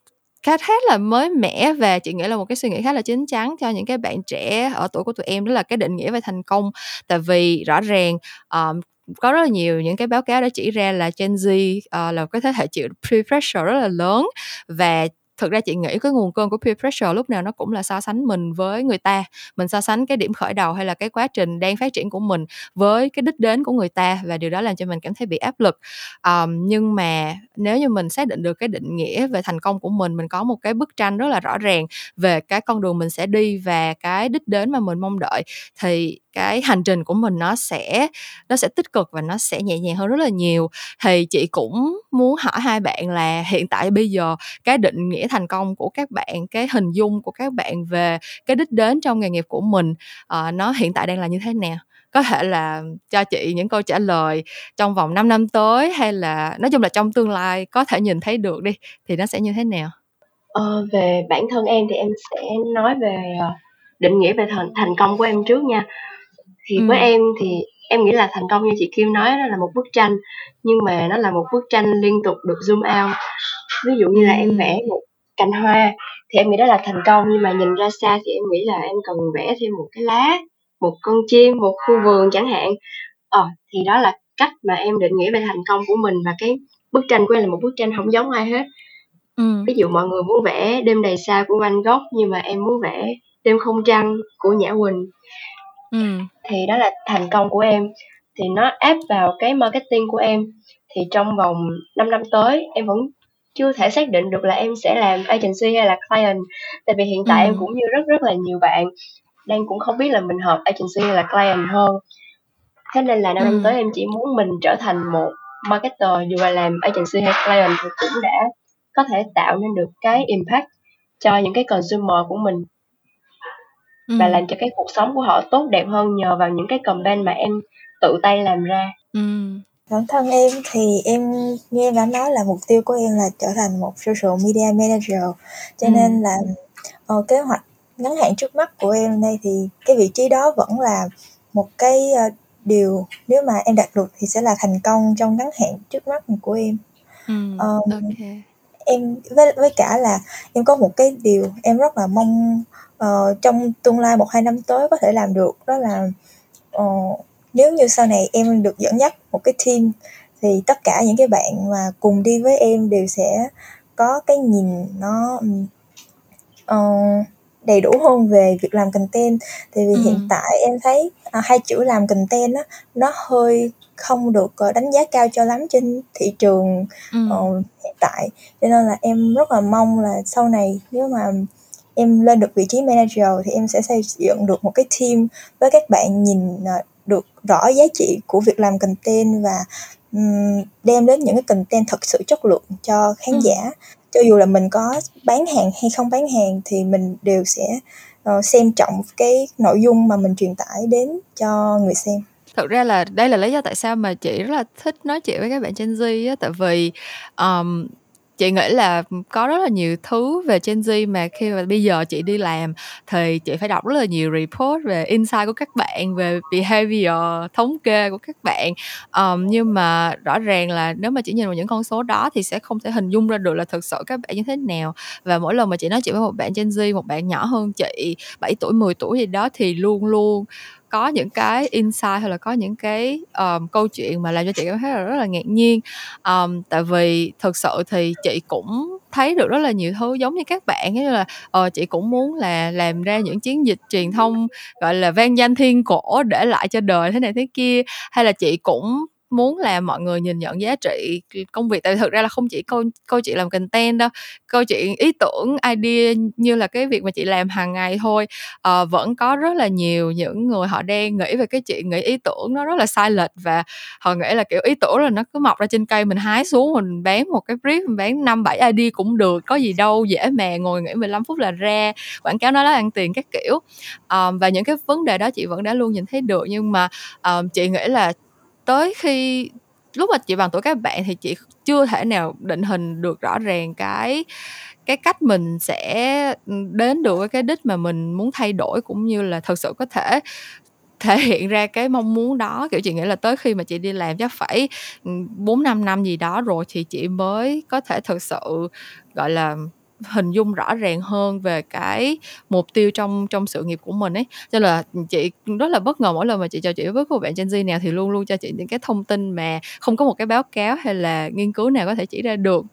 khá khá là mới mẻ và chị nghĩ là một cái suy nghĩ khá là chín chắn cho những cái bạn trẻ ở tuổi của tụi em đó là cái định nghĩa về thành công. Tại vì rõ ràng um, có rất là nhiều những cái báo cáo đã chỉ ra là Gen Z uh, là cái thế hệ chịu peer pressure rất là lớn và thực ra chị nghĩ cái nguồn cơn của peer pressure lúc nào nó cũng là so sánh mình với người ta. Mình so sánh cái điểm khởi đầu hay là cái quá trình đang phát triển của mình với cái đích đến của người ta và điều đó làm cho mình cảm thấy bị áp lực. Um, nhưng mà nếu như mình xác định được cái định nghĩa về thành công của mình mình có một cái bức tranh rất là rõ ràng về cái con đường mình sẽ đi và cái đích đến mà mình mong đợi thì cái hành trình của mình nó sẽ nó sẽ tích cực và nó sẽ nhẹ nhàng hơn rất là nhiều. Thì chị cũng muốn hỏi hai bạn là hiện tại bây giờ cái định nghĩa thành công của các bạn cái hình dung của các bạn về cái đích đến trong nghề nghiệp của mình uh, nó hiện tại đang là như thế nào? Có thể là cho chị những câu trả lời trong vòng 5 năm tới hay là nói chung là trong tương lai có thể nhìn thấy được đi thì nó sẽ như thế nào? Ờ, về bản thân em thì em sẽ nói về ờ, định nghĩa về thành thành công của em trước nha thì ừ. với em thì em nghĩ là thành công như chị Kim nói đó là một bức tranh. Nhưng mà nó là một bức tranh liên tục được zoom out. Ví dụ như là em vẽ một cành hoa thì em nghĩ đó là thành công. Nhưng mà nhìn ra xa thì em nghĩ là em cần vẽ thêm một cái lá một con chim một khu vườn chẳng hạn. Ờ thì đó là cách mà em định nghĩa về thành công của mình. Và cái bức tranh của em là một bức tranh không giống ai hết. Ừ. ví dụ mọi người muốn vẽ đêm đầy sao của Van Gogh nhưng mà em muốn vẽ đêm không trăng của Nhã Quỳnh ừ. thì đó là thành công của em thì nó áp vào cái marketing của em thì trong vòng 5 năm tới em vẫn chưa thể xác định được là em sẽ làm agency hay là client tại vì hiện tại ừ. em cũng như rất rất là nhiều bạn đang cũng không biết là mình hợp agency hay là client hơn thế nên là năm ừ. năm tới em chỉ muốn mình trở thành một marketer dù là làm agency hay client thì cũng đã có thể tạo nên được cái impact cho những cái consumer của mình ừ. và làm cho cái cuộc sống của họ tốt đẹp hơn nhờ vào những cái campaign mà em tự tay làm ra ừ. bản thân em thì em như em đã nói là mục tiêu của em là trở thành một social media manager cho ừ. nên là uh, kế hoạch ngắn hạn trước mắt của em đây thì cái vị trí đó vẫn là một cái uh, điều nếu mà em đạt được thì sẽ là thành công trong ngắn hạn trước mắt của em ừ, um, okay. em với với cả là em có một cái điều em rất là mong uh, trong tương lai một hai năm tới có thể làm được đó là uh, nếu như sau này em được dẫn dắt một cái team thì tất cả những cái bạn mà cùng đi với em đều sẽ có cái nhìn nó uh, đầy đủ hơn về việc làm content tại vì ừ. hiện tại em thấy uh, hai chữ làm content á nó hơi không được đánh giá cao cho lắm trên thị trường ừ. uh, hiện tại cho nên là em rất là mong là sau này nếu mà em lên được vị trí manager thì em sẽ xây dựng được một cái team với các bạn nhìn ờ, được rõ giá trị của việc làm content và um, đem đến những cái content thật sự chất lượng cho khán ừ. giả. Cho dù là mình có bán hàng hay không bán hàng thì mình đều sẽ uh, xem trọng cái nội dung mà mình truyền tải đến cho người xem. Thật ra là đây là lý do tại sao mà chị rất là thích nói chuyện với các bạn Gen Z á. Tại vì um, chị nghĩ là có rất là nhiều thứ về Gen Z mà khi mà bây giờ chị đi làm thì chị phải đọc rất là nhiều report về insight của các bạn về behavior thống kê của các bạn. Um, nhưng mà rõ ràng là nếu mà chỉ nhìn vào những con số đó thì sẽ không thể hình dung ra được là thực sự các bạn như thế nào. Và mỗi lần mà chị nói chuyện với một bạn Gen Z một bạn nhỏ hơn chị 7 tuổi 10 tuổi gì đó thì luôn luôn có những cái insight hay là có những cái um, câu chuyện mà làm cho chị cảm thấy là rất là ngạc nhiên. Um, tại vì thực sự thì chị cũng thấy được rất là nhiều thứ giống như các bạn như là uh, chị cũng muốn là làm ra những chiến dịch truyền thông gọi là vang danh thiên cổ để lại cho đời thế này thế kia hay là chị cũng muốn là mọi người nhìn nhận giá trị công việc. Tại vì thực ra là không chỉ câu câu chuyện làm content đâu câu chuyện ý tưởng idea như là cái việc mà chị làm hàng ngày thôi à, vẫn có rất là nhiều những người họ đang nghĩ về cái chuyện nghĩ ý tưởng nó rất là sai lệch và họ nghĩ là kiểu ý tưởng là nó cứ mọc ra trên cây mình hái xuống mình bán một cái brief mình bán năm bảy idea cũng được có gì đâu dễ mà ngồi nghĩ 15 phút là ra quảng cáo nó là ăn tiền các kiểu. Um, và những cái vấn đề đó chị vẫn đã luôn nhìn thấy được nhưng mà um, chị nghĩ là tới khi lúc mà chị bằng tuổi các bạn thì chị chưa thể nào định hình được rõ ràng cái cái cách mình sẽ đến được cái đích mà mình muốn thay đổi cũng như là thật sự có thể thể hiện ra cái mong muốn đó. Kiểu chị nghĩ là tới khi mà chị đi làm chắc phải ừ, bốn năm năm gì đó rồi thì chị mới có thể thực sự, gọi là hình dung rõ ràng hơn về cái mục tiêu trong trong sự nghiệp của mình ấy. Cho là chị rất là bất ngờ mỗi lần mà chị trò chuyện với các bạn Gen Z nào thì luôn luôn cho chị những cái thông tin mà không có một cái báo cáo hay là nghiên cứu nào có thể chỉ ra được.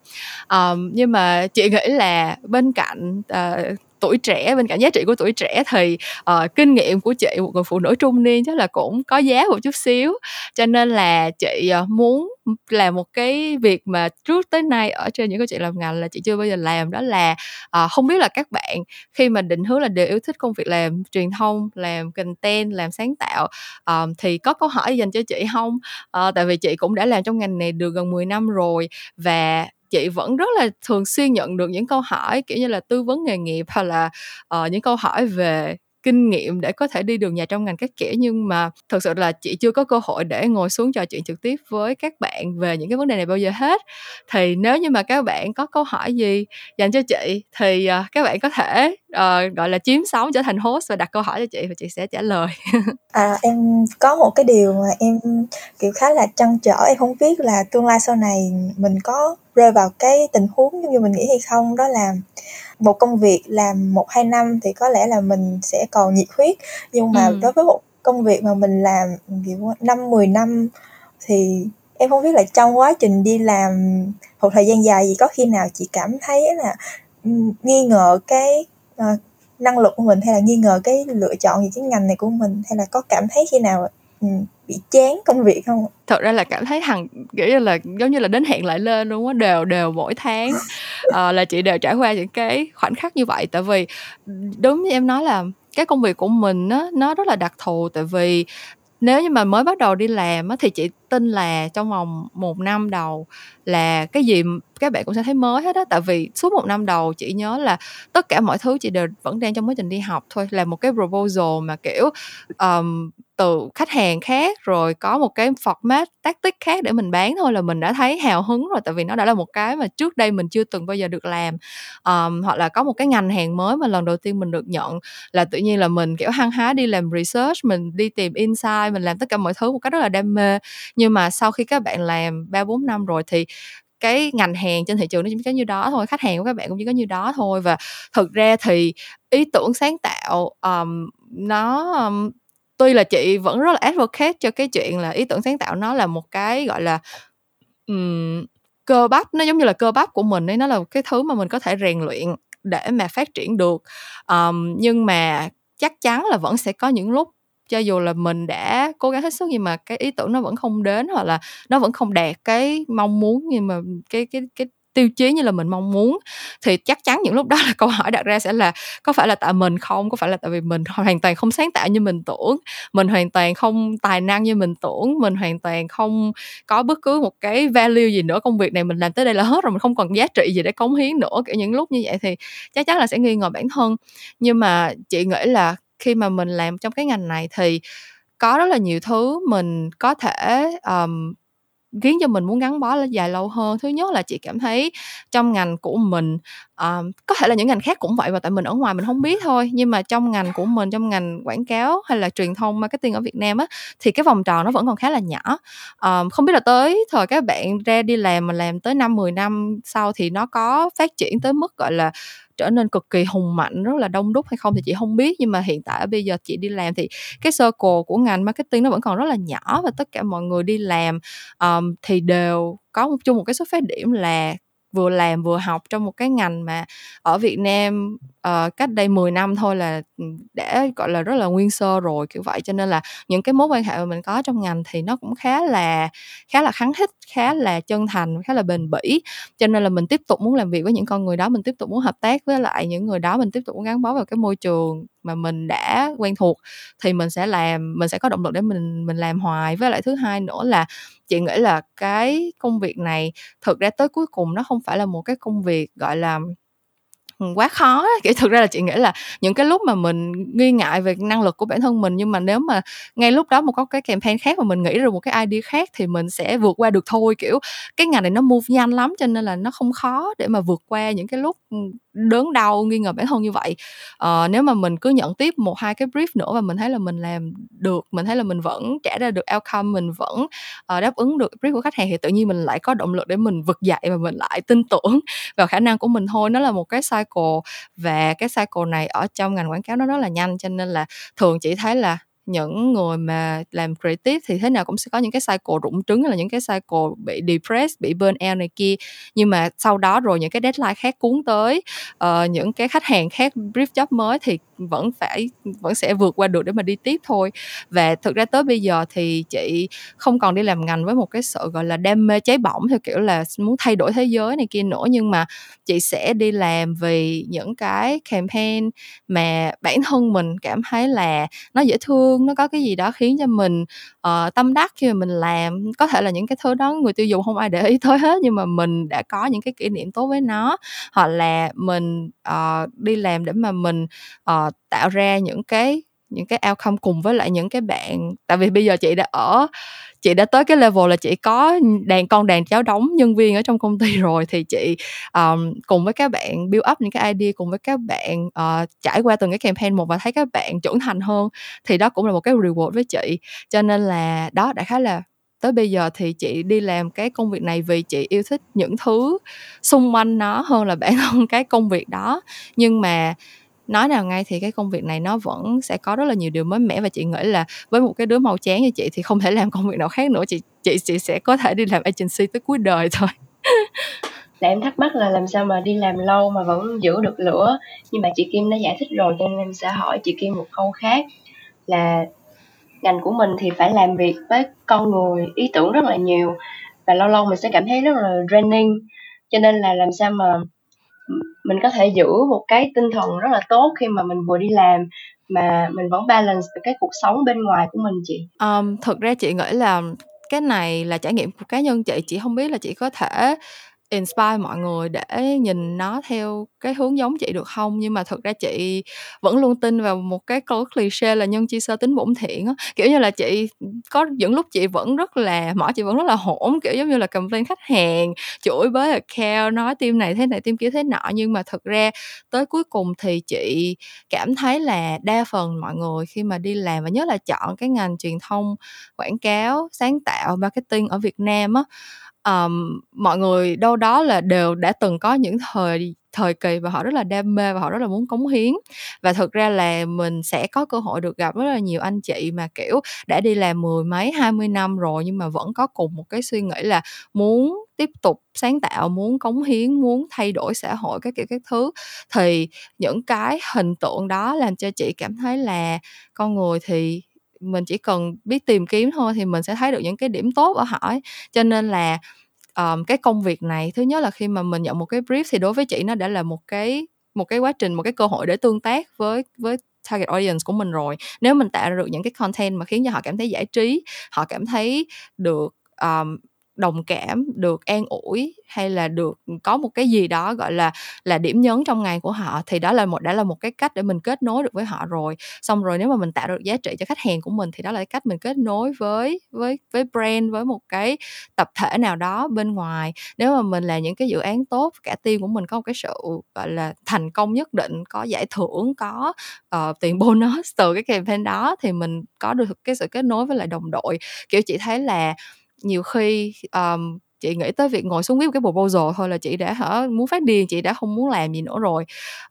Um, nhưng mà chị nghĩ là bên cạnh uh, tuổi trẻ bên cạnh giá trị của tuổi trẻ thì uh, kinh nghiệm của chị một người phụ nữ trung niên chắc là cũng có giá một chút xíu. Cho nên là chị uh, muốn làm một cái việc mà trước tới nay ở trên những cái chuyện làm ngành là chị chưa bao giờ làm đó là uh, không biết là các bạn khi mà định hướng là đều yêu thích công việc làm truyền thông làm content làm sáng tạo um, thì có câu hỏi dành cho chị không? Uh, tại vì chị cũng đã làm trong ngành này được gần 10 năm rồi và chị vẫn rất là thường xuyên nhận được những câu hỏi kiểu như là tư vấn nghề nghiệp hoặc là uh, những câu hỏi về kinh nghiệm để có thể đi đường nhà trong ngành các kiểu nhưng mà thật sự là chị chưa có cơ hội để ngồi xuống trò chuyện trực tiếp với các bạn về những cái vấn đề này bao giờ hết. Thì nếu như mà các bạn có câu hỏi gì dành cho chị thì uh, các bạn có thể uh, gọi là chiếm sóng trở thành host và đặt câu hỏi cho chị và chị sẽ trả lời. À em có một cái điều mà em kiểu khá là trăn trở em không biết là tương lai sau này mình có rơi vào cái tình huống như mình nghĩ hay không đó là một công việc làm một hai năm thì có lẽ là mình sẽ còn nhiệt huyết. Nhưng mà ừ. đối với một công việc mà mình làm kiểu năm mười năm thì em không biết là trong quá trình đi làm một thời gian dài gì có khi nào chị cảm thấy là nghi ngờ cái uh, năng lực của mình hay là nghi ngờ cái lựa chọn gì cái ngành này của mình? Hay là có cảm thấy khi nào bị chán công việc không? Thật ra là cảm thấy hằng kiểu như là giống như là đến hẹn lại lên luôn á đều đều mỗi tháng. À, là chị đều trải qua những cái khoảnh khắc như vậy. Tại vì đúng như em nói là cái công việc của mình á nó rất là đặc thù. Tại vì nếu như mà mới bắt đầu đi làm á thì chị tin là trong vòng một năm đầu là cái gì các bạn cũng sẽ thấy mới hết á. Tại vì suốt một năm đầu chị nhớ là tất cả mọi thứ chị đều vẫn đang trong quá trình đi học thôi. Là một cái proposal mà kiểu um, từ khách hàng khác rồi có một cái format tactic khác để mình bán thôi là mình đã thấy hào hứng rồi tại vì nó đã là một cái mà trước đây mình chưa từng bao giờ được làm. Um, hoặc là có một cái ngành hàng mới mà lần đầu tiên mình được nhận là tự nhiên là mình kiểu hăng hái đi làm research mình đi tìm insight mình làm tất cả mọi thứ một cách rất là đam mê. Nhưng mà sau khi các bạn làm ba bốn năm rồi thì cái ngành hàng trên thị trường nó chỉ có như đó thôi khách hàng của các bạn cũng chỉ có như đó thôi. Và thực ra thì ý tưởng sáng tạo um, nó um, tuy là chị vẫn rất là advocate cho cái chuyện là ý tưởng sáng tạo nó là một cái gọi là um, cơ bắp nó giống như là cơ bắp của mình ấy nó là cái thứ mà mình có thể rèn luyện để mà phát triển được. Um, nhưng mà chắc chắn là vẫn sẽ có những lúc cho dù là mình đã cố gắng hết sức nhưng mà cái ý tưởng nó vẫn không đến hoặc là nó vẫn không đạt cái mong muốn nhưng mà cái cái cái tiêu chí như là mình mong muốn thì chắc chắn những lúc đó là câu hỏi đặt ra sẽ là có phải là tại mình không? Có phải là tại vì mình hoàn toàn không sáng tạo như mình tưởng? Mình hoàn toàn không tài năng như mình tưởng? Mình hoàn toàn không có bất cứ một cái value gì nữa công việc này mình làm tới đây là hết rồi mình không còn giá trị gì để cống hiến nữa kiểu những lúc như vậy thì chắc chắn là sẽ nghi ngờ bản thân. Nhưng mà chị nghĩ là khi mà mình làm trong cái ngành này thì có rất là nhiều thứ mình có thể um, khiến cho mình muốn gắn bó dài lâu hơn. Thứ nhất là chị cảm thấy trong ngành của mình uh, có thể là những ngành khác cũng vậy và tại mình ở ngoài mình không biết thôi nhưng mà trong ngành của mình trong ngành quảng cáo hay là truyền thông marketing ở Việt Nam á thì cái vòng tròn nó vẫn còn khá là nhỏ. Uh, không biết là tới thời các bạn ra đi làm mà làm tới năm 10 năm sau thì nó có phát triển tới mức gọi là trở nên cực kỳ hùng mạnh rất là đông đúc hay không thì chị không biết. Nhưng mà hiện tại bây giờ chị đi làm thì cái circle của ngành marketing nó vẫn còn rất là nhỏ và tất cả mọi người đi làm um, thì đều có một chung một cái xuất phát điểm là vừa làm vừa học trong một cái ngành mà ở Việt Nam uh, cách đây 10 năm thôi là đã gọi là rất là nguyên sơ rồi kiểu vậy. Cho nên là những cái mối quan hệ mà mình có trong ngành thì nó cũng khá là khá là kháng khích khá là chân thành khá là bền bỉ. Cho nên là mình tiếp tục muốn làm việc với những con người đó mình tiếp tục muốn hợp tác với lại những người đó mình tiếp tục muốn gắn bó vào cái môi trường mà mình đã quen thuộc thì mình sẽ làm mình sẽ có động lực để mình mình làm hoài. Với lại thứ hai nữa là chị nghĩ là cái công việc này thực ra tới cuối cùng nó không phải là một cái công việc gọi là quá khó kiểu thực ra là chị nghĩ là những cái lúc mà mình nghi ngại về năng lực của bản thân mình, nhưng mà nếu mà ngay lúc đó một có cái campaign khác mà mình nghĩ ra một cái idea khác thì mình sẽ vượt qua được thôi. Kiểu, cái ngành này nó move nhanh lắm cho nên là nó không khó để mà vượt qua những cái lúc ừ, đớn đau nghi ngờ bản thân như vậy. Ờ, nếu mà mình cứ nhận tiếp một hai cái brief nữa và mình thấy là mình làm được mình thấy là mình vẫn trả ra được outcome mình vẫn uh, đáp ứng được brief của khách hàng thì tự nhiên mình lại có động lực để mình vực dậy và mình lại tin tưởng vào khả năng của mình thôi. Nó là một cái cycle và cái cycle này ở trong ngành quảng cáo nó rất là nhanh cho nên là thường chỉ thấy là những người mà làm creative thì thế nào cũng sẽ có những cái cycle rụng trứng hay là những cái cycle bị depressed bị burn out này kia. Nhưng mà sau đó rồi những cái deadline khác cuốn tới uh, những cái khách hàng khác brief job mới thì vẫn phải, vẫn sẽ vượt qua được để mà đi tiếp thôi. Và thực ra tới bây giờ thì chị không còn đi làm ngành với một cái sự, gọi là, đam mê cháy bỏng theo kiểu là muốn thay đổi thế giới này kia nữa. Nhưng mà chị sẽ đi làm vì những cái campaign mà bản thân mình cảm thấy là nó dễ thương, nó có cái gì đó khiến cho mình uh, tâm đắc khi mà mình làm có thể là những cái thứ đó người tiêu dùng không ai để ý tới hết nhưng mà mình đã có những cái kỷ niệm tốt với nó. Hoặc là mình uh, đi làm để mà mình uh, tạo ra những cái những cái outcome cùng với lại những cái bạn tại vì bây giờ chị đã ở chị đã tới cái level là chị có đàn con đàn cháu đóng nhân viên ở trong công ty rồi thì chị um, cùng với các bạn build up những cái idea cùng với các bạn uh, trải qua từng cái campaign một và thấy các bạn trưởng thành hơn thì đó cũng là một cái reward với chị. Cho nên là đó đã khá là tới bây giờ thì chị đi làm cái công việc này vì chị yêu thích những thứ xung quanh nó hơn là bản thân cái công việc đó. Nhưng mà nói nào ngay thì cái công việc này nó vẫn sẽ có rất là nhiều điều mới mẻ và chị nghĩ là với một cái đứa màu chán như chị thì không thể làm công việc nào khác nữa. Chị chị chị sẽ có thể đi làm agency tới cuối đời thôi. Là em thắc mắc là làm sao mà đi làm lâu mà vẫn giữ được lửa? Nhưng mà chị Kim đã giải thích rồi, cho nên em sẽ hỏi chị Kim một câu khác là ngành của mình thì phải làm việc với con người, ý tưởng rất là nhiều và lâu lâu mình sẽ cảm thấy rất là draining. Cho nên là làm sao mà mình có thể giữ một cái tinh thần rất là tốt khi mà mình vừa đi làm mà mình vẫn balance được cái cuộc sống bên ngoài của mình chị. Um, thực ra chị nghĩ là cái này là trải nghiệm của cá nhân chị chị không biết là chị có thể inspire mọi người để nhìn nó theo cái hướng giống chị được không? Nhưng mà thực ra chị vẫn luôn tin vào một cái câu cliché là nhân chi sơ tính bổn thiện á. Kiểu như là chị, có những lúc chị vẫn rất là mỏ chị vẫn rất là hỗn kiểu giống như là cầm lên khách hàng, chửi bới account, nói team này thế này, team kia thế nọ. Nhưng mà thực ra tới cuối cùng thì chị cảm thấy là đa phần mọi người khi mà đi làm và nhất là chọn cái ngành truyền thông, quảng cáo, sáng tạo, marketing ở Việt Nam á um, mọi người đâu đó là đều đã từng có những thời thời kỳ và họ rất là đam mê và họ rất là muốn cống hiến. Và thực ra là mình sẽ có cơ hội được gặp rất là nhiều anh chị mà kiểu đã đi làm mười mấy hai mươi năm rồi nhưng mà vẫn có cùng một cái suy nghĩ là muốn tiếp tục sáng tạo muốn cống hiến muốn thay đổi xã hội các kiểu các thứ. Thì những cái hình tượng đó làm cho chị cảm thấy là con người thì mình chỉ cần biết tìm kiếm thôi thì mình sẽ thấy được những cái điểm tốt ở họ ấy, cho nên là um, cái công việc này thứ nhất là khi mà mình nhận một cái brief thì đối với chị nó đã là một cái một cái quá trình một cái cơ hội để tương tác với với target audience của mình rồi. Nếu mình tạo ra được những cái content mà khiến cho họ cảm thấy giải trí họ cảm thấy được um, đồng cảm được an ủi hay là được ừ, có một cái gì đó gọi là là điểm nhấn trong ngày của họ thì đó là một đã là một cái cách để mình kết nối được với họ rồi. Xong rồi nếu mà mình tạo được giá trị cho khách hàng của mình thì đó là cái cách mình kết nối với với với brand với một cái tập thể nào đó bên ngoài. Nếu mà mình là những cái dự án tốt cả team của mình có một cái sự gọi là thành công nhất định có giải thưởng có uh, tiền bonus từ cái campaign đó thì mình có được cái sự kết nối với lại đồng đội. Kiểu chị thấy là nhiều khi um, chị nghĩ tới việc ngồi xuống viết một cái proposal thôi là chị đã hả muốn phát điên chị đã không muốn làm gì nữa rồi.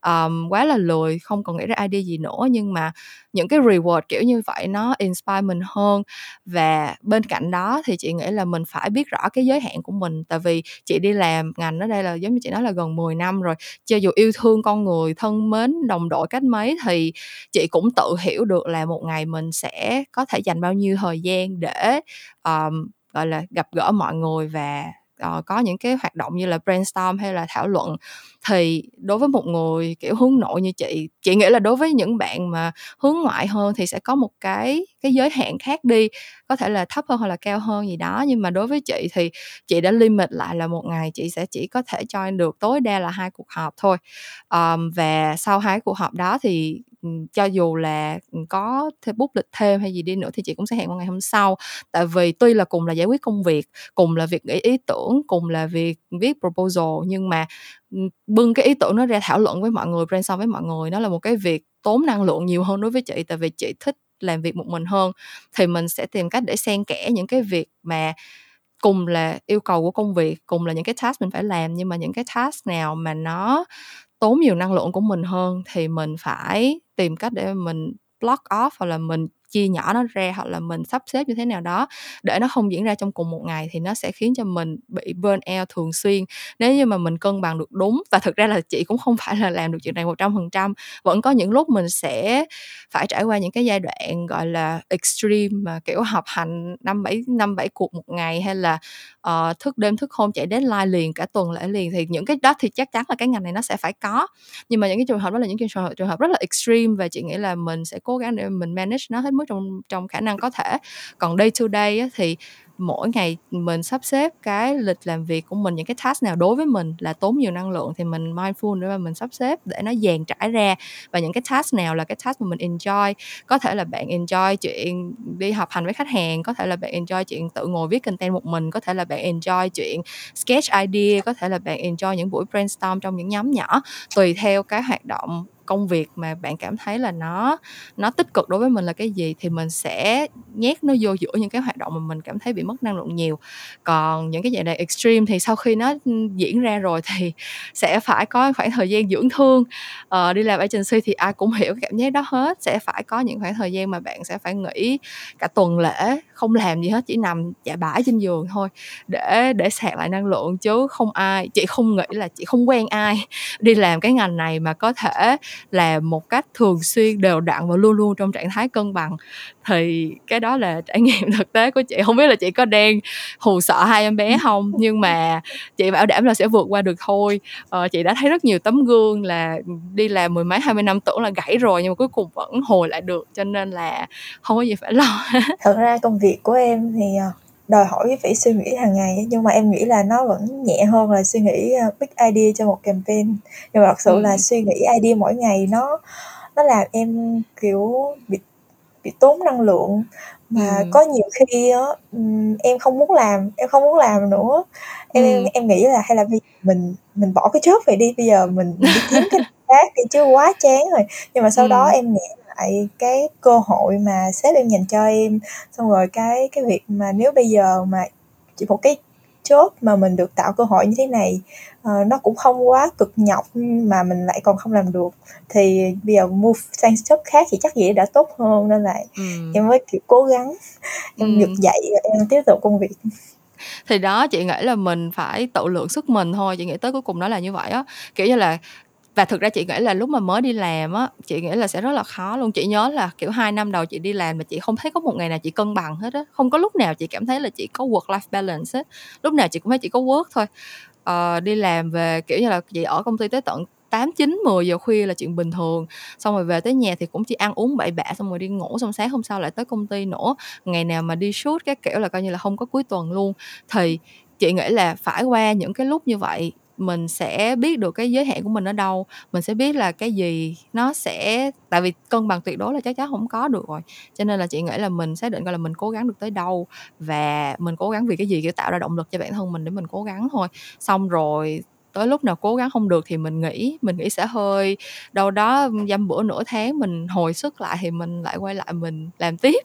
Um, quá là lười không còn nghĩ ra idea gì nữa. Nhưng mà những cái reward kiểu như vậy nó inspire mình hơn. Và bên cạnh đó thì chị nghĩ là mình phải biết rõ cái giới hạn của mình. Tại vì chị đi làm ngành ở đây là giống như chị nói là gần 10 năm rồi. Cho dù yêu thương con người thân mến đồng đội cách mấy thì chị cũng tự hiểu được là một ngày mình sẽ có thể dành bao nhiêu thời gian để um, gọi là gặp gỡ mọi người và uh, có những cái hoạt động như là brainstorm hay là thảo luận. Thì đối với một người kiểu hướng nội như chị chị nghĩ là đối với những bạn mà hướng ngoại hơn thì sẽ có một cái cái giới hạn khác đi có thể là thấp hơn hoặc là cao hơn gì đó. Nhưng mà đối với chị thì chị đã limit lại là một ngày chị sẽ chỉ có thể join được tối đa là hai cuộc họp thôi. Um, và sau hai cuộc họp đó thì cho dù là có thêm bút lịch thêm hay gì đi nữa thì chị cũng sẽ hẹn vào ngày hôm sau. Tại vì tuy là cùng là giải quyết công việc, cùng là việc nghĩ ý tưởng, cùng là việc viết proposal, nhưng mà bưng cái ý tưởng nó ra thảo luận với mọi người, brainstorm với mọi người, nó là một cái việc tốn năng lượng nhiều hơn đối với chị. Tại vì chị thích làm việc một mình hơn, thì mình sẽ tìm cách để xen kẽ những cái việc mà cùng là yêu cầu của công việc, cùng là những cái task mình phải làm. Nhưng mà những cái task nào mà nó tốn nhiều năng lượng của mình hơn thì mình phải tìm cách để mình block off hoặc là mình chia nhỏ nó ra hoặc là mình sắp xếp như thế nào đó để nó không diễn ra trong cùng một ngày thì nó sẽ khiến cho mình bị burn out thường xuyên. Nếu như mà mình cân bằng được đúng và thực ra là chị cũng không phải là làm được chuyện này một trăm phần trăm vẫn có những lúc mình sẽ phải trải qua những cái giai đoạn gọi là extreme mà kiểu học hành năm bảy năm bảy cuộc một ngày hay là uh, thức đêm thức hôm chạy deadline liền cả tuần lễ liền thì những cái đó thì chắc chắn là cái ngành này nó sẽ phải có. Nhưng mà những cái trường hợp đó là những trường hợp trường hợp rất là extreme và chị nghĩ là mình sẽ cố gắng để mình manage nó hết mức trong trong khả năng có thể. Còn day to day á, thì mỗi ngày mình sắp xếp cái lịch làm việc của mình những cái task nào đối với mình là tốn nhiều năng lượng thì mình mindful để mà mình sắp xếp để nó dàn trải ra. Và những cái task nào là cái task mà mình enjoy có thể là bạn enjoy chuyện đi học hành với khách hàng có thể là bạn enjoy chuyện tự ngồi viết content một mình có thể là bạn enjoy chuyện sketch idea có thể là bạn enjoy những buổi brainstorm trong những nhóm nhỏ. Tùy theo cái hoạt động công việc mà bạn cảm thấy là nó nó tích cực đối với mình là cái gì thì mình sẽ nhét nó vô giữa những cái hoạt động mà mình cảm thấy bị mất năng lượng nhiều. Còn những cái dạng này extreme thì sau khi nó ừ, diễn ra rồi thì sẽ phải có khoảng thời gian dưỡng thương. Ờ, đi làm agency thì ai cũng hiểu cái cảm giác đó hết. Sẽ phải có những khoảng thời gian mà bạn sẽ phải nghỉ cả tuần lễ không làm gì hết chỉ nằm chả bãi trên giường thôi để để sạc lại năng lượng chứ không ai chị không nghĩ là chị không quen ai đi làm cái ngành này mà có thể làm một cách thường xuyên đều đặn và luôn luôn trong trạng thái cân bằng. Thì cái đó là trải nghiệm thực tế của chị. Không biết là chị có đang hù sợ hai em bé không? Nhưng mà chị bảo đảm là sẽ vượt qua được thôi. Ờ, chị đã thấy rất nhiều tấm gương là đi làm mười mấy hai mươi năm tưởng là gãy rồi nhưng mà cuối cùng vẫn hồi lại được cho nên là không có gì phải lo. Thật ra công việc của em thì ờ, đòi hỏi phải suy nghĩ hàng ngày nhưng mà em nghĩ là nó vẫn nhẹ hơn là suy nghĩ ờ, big idea cho một campaign nhưng mà thật sự ừ. là suy nghĩ idea mỗi ngày nó nó làm em kiểu bị bị tốn năng lượng mà ừ. có nhiều khi á em không muốn làm em không muốn làm nữa em ừ. em, em nghĩ là hay là mình mình bỏ cái chớp vậy đi bây giờ mình, mình đi kiếm cái khác đi chứ quá chán rồi nhưng mà sau ừ. đó em nghĩ lại cái cơ hội mà sếp em dành cho em. Xong rồi cái cái việc mà nếu bây giờ mà chỉ một cái chốt mà mình được tạo cơ hội như thế này uh, nó cũng không quá cực nhọc mà mình lại còn không làm được thì bây giờ move sang job khác thì chắc gì đã tốt hơn. Nên là ừ. em mới kiểu cố gắng em ừ. dậy em tiếp tục công việc. Thì đó chị nghĩ là mình phải tự lượng sức mình thôi. Chị nghĩ tới cuối cùng nó là như vậy á. Kiểu như là và thực ra chị nghĩ là lúc mà mới đi làm á chị nghĩ là sẽ rất là khó luôn. Chị nhớ là kiểu hai năm đầu chị đi làm mà chị không thấy có một ngày nào chị cân bằng hết á. Không có lúc nào chị cảm thấy là chị có work life balance hết lúc nào chị cũng thấy chị có work thôi. Uh, đi làm về kiểu như là chị ở công ty tới tận 8, 9, 10 giờ khuya là chuyện bình thường. Xong rồi về tới nhà thì cũng chỉ ăn uống bậy bạ Xong rồi đi ngủ xong sáng hôm sau lại tới công ty nữa. Ngày nào mà đi shoot cái kiểu là coi như là không có cuối tuần luôn. Thì chị nghĩ là phải qua những cái lúc như vậy mình sẽ biết được cái giới hạn của mình ở đâu, mình sẽ biết là cái gì nó sẽ, tại vì cân bằng tuyệt đối là chắc chắn không có được rồi. Cho nên là chị nghĩ là mình xác định coi là mình cố gắng được tới đâu và mình cố gắng vì cái gì, kiểu, tạo ra động lực cho bản thân mình để mình cố gắng thôi. Xong rồi tới lúc nào cố gắng không được thì mình nghĩ mình nghĩ sẽ hơi. Đâu đó dăm bữa nửa tháng mình hồi sức lại thì mình lại quay lại mình làm tiếp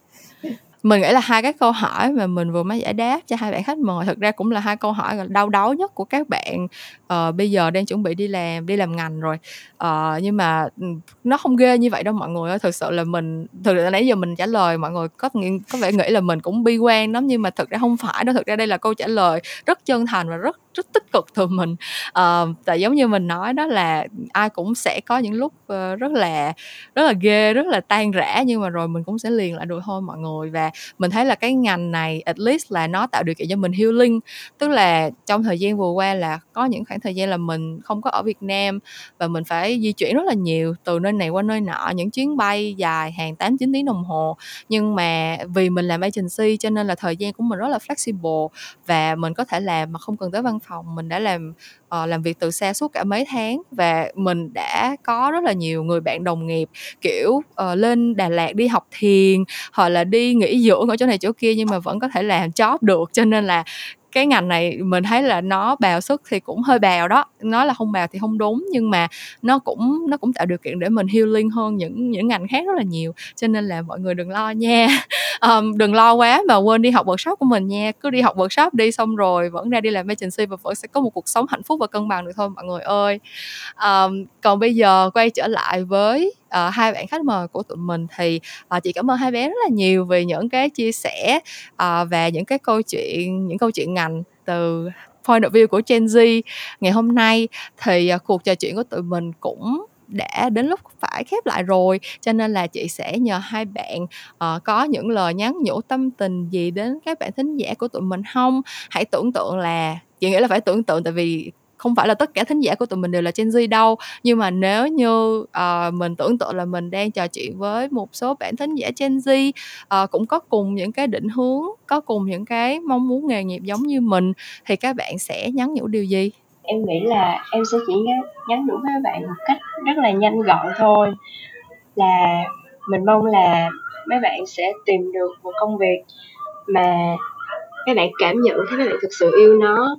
mình nghĩ là hai cái câu hỏi mà mình vừa mới giải đáp cho hai bạn khách mời thực ra cũng là hai câu hỏi đau đớn nhất của các bạn uh, bây giờ đang chuẩn bị đi làm đi làm ngành rồi. Uh, nhưng mà ừ, nó không ghê như vậy đâu mọi người ơi thực sự là mình thực ra nãy giờ mình trả lời mọi người có có vẻ nghĩ là mình cũng bi quan lắm nhưng mà thực ra không phải đâu thực ra đây là câu trả lời rất chân thành và rất rất tích cực từ mình. Uh, tại giống như mình nói đó là ai cũng sẽ có những lúc Ờ, rất là rất là ghê, rất là tan rã, nhưng mà rồi mình cũng sẽ liền lại được thôi mọi người. Và mình thấy là cái ngành này at least là nó tạo điều kiện cho mình healing. Tức là trong thời gian vừa qua là có những khoảng thời gian là mình không có ở Việt Nam và mình phải di chuyển rất là nhiều, từ nơi này qua nơi nọ, những chuyến bay dài hàng 8 9 tiếng đồng hồ. Nhưng mà vì mình làm agency cho nên là thời gian của mình rất là flexible và mình có thể làm mà không cần tới văn phòng. Mình đã làm uh, làm việc từ xa suốt cả mấy tháng và mình đã có rất là nhiều người bạn đồng nghiệp kiểu uh, lên Đà Lạt đi học thiền hoặc là đi nghỉ dưỡng ở chỗ này chỗ kia nhưng mà vẫn có thể làm job được. Cho nên là cái ngành này mình thấy là nó bào sức thì cũng hơi bào đó. Nói là không bào thì không đúng nhưng mà nó cũng nó cũng tạo điều kiện để mình healing hơn những những ngành khác rất là nhiều. Cho nên là mọi người đừng lo nha. Um, đừng lo quá mà quên đi học workshop của mình nha. Cứ đi học workshop đi xong rồi vẫn ra đi làm agency và vẫn sẽ có một cuộc sống hạnh phúc và cân bằng được thôi mọi người ơi. Um, còn bây giờ quay trở lại với uh, hai bạn khách mời của tụi mình thì uh, chị cảm ơn hai bé rất là nhiều vì những cái chia sẻ uh, và những cái câu chuyện những câu chuyện ngành từ point of view của Gen Z. Ngày hôm nay thì à, cuộc trò chuyện của tụi mình cũng đã đến lúc phải khép lại rồi cho nên là chị sẽ nhờ hai bạn uh, có những lời nhắn nhủ tâm tình gì đến các bạn thính giả của tụi mình không? Hãy tưởng tượng là chị nghĩ là phải tưởng tượng tại vì không phải là tất cả thính giả của tụi mình đều là Gen Z đâu nhưng mà nếu như uh, mình tưởng tượng là mình đang trò chuyện với một số bạn thính giả Gen Z uh, cũng có cùng những cái định hướng có cùng những cái mong muốn nghề nghiệp giống như mình thì các bạn sẽ nhắn nhủ điều gì? Em nghĩ là em sẽ chỉ nhắn, nhắn nhủ với các bạn một cách rất là nhanh gọn thôi. Là mình mong là mấy bạn sẽ tìm được một công việc mà các bạn cảm nhận thấy các bạn thực sự yêu nó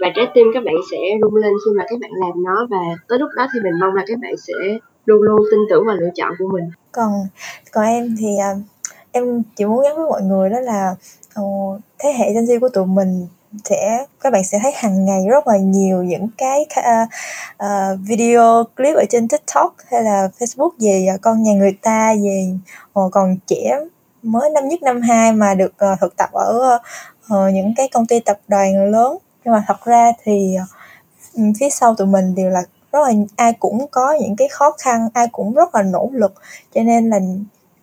và trái tim các bạn sẽ rung lên khi mà các bạn làm nó và tới lúc đó thì mình mong là các bạn sẽ luôn luôn tin tưởng vào lựa chọn của mình. Còn còn em thì à, em chỉ muốn nhắn với mọi người đó là uh, thế hệ Gen Z của tụi mình sẽ các bạn sẽ thấy hàng ngày rất là nhiều những cái uh, uh, video clip ở trên TikTok hay là Facebook về uh, con nhà người ta về uh, còn trẻ mới năm nhất năm hai mà được uh, thực tập ở uh, những cái công ty tập đoàn lớn nhưng mà thật ra thì ờ, ừ, phía sau tụi mình đều là rất là ai cũng có những cái khó khăn ai cũng rất là nỗ lực. Cho nên là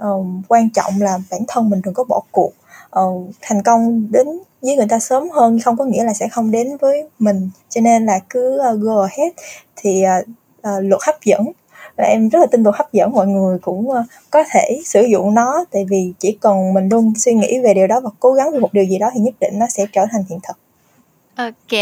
uh, quan trọng là bản thân mình đừng có bỏ cuộc. Uh, thành công đến với người ta sớm hơn không có nghĩa là sẽ không đến với mình. Cho nên là cứ uh, go ahead. Thì uh, uh, luật hấp dẫn. Và em rất là tin luật hấp dẫn mọi người cũng uh, có thể sử dụng nó. Tại vì chỉ cần mình luôn suy nghĩ về điều đó và cố gắng về một điều gì đó thì nhất định nó sẽ trở thành hiện thực. OK,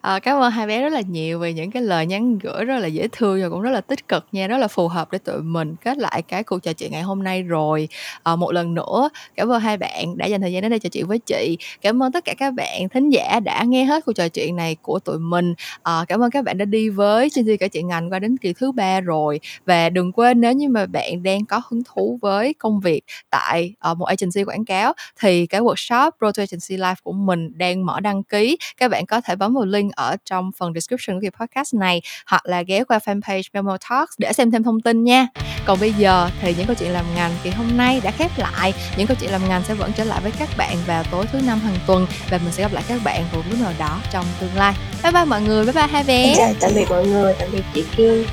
ờ, cảm ơn hai bé rất là nhiều về những cái lời nhắn gửi rất là dễ thương và cũng rất là tích cực nha, rất là phù hợp để tụi mình kết lại cái cuộc trò chuyện ngày hôm nay rồi. Ờ, một lần nữa cảm ơn hai bạn đã dành thời gian đến đây trò chuyện với chị. Cảm ơn tất cả các bạn thính giả đã nghe hết cuộc trò chuyện này của tụi mình. Ờ, cảm ơn các bạn đã đi với chương trình kể chuyện ngành qua đến kỳ thứ ba rồi. Và đừng quên nếu như mà bạn đang có hứng thú với công việc tại uh, một agency quảng cáo thì cái workshop Pro to Agency Life của mình đang mở đăng ký các bạn có thể bấm vào link ở trong phần description của kỳ podcast này, hoặc là ghé qua fanpage Memo Talks để xem thêm thông tin nha. Còn bây giờ thì những câu chuyện làm ngành kỳ hôm nay đã khép lại. Những câu chuyện làm ngành sẽ vẫn trở lại với các bạn vào tối thứ năm hàng tuần và mình sẽ gặp lại các bạn vào lúc nào đó trong tương lai. Bye bye mọi người, bye bye hai bé. Chào tạm biệt mọi người, tạm biệt chị Kim.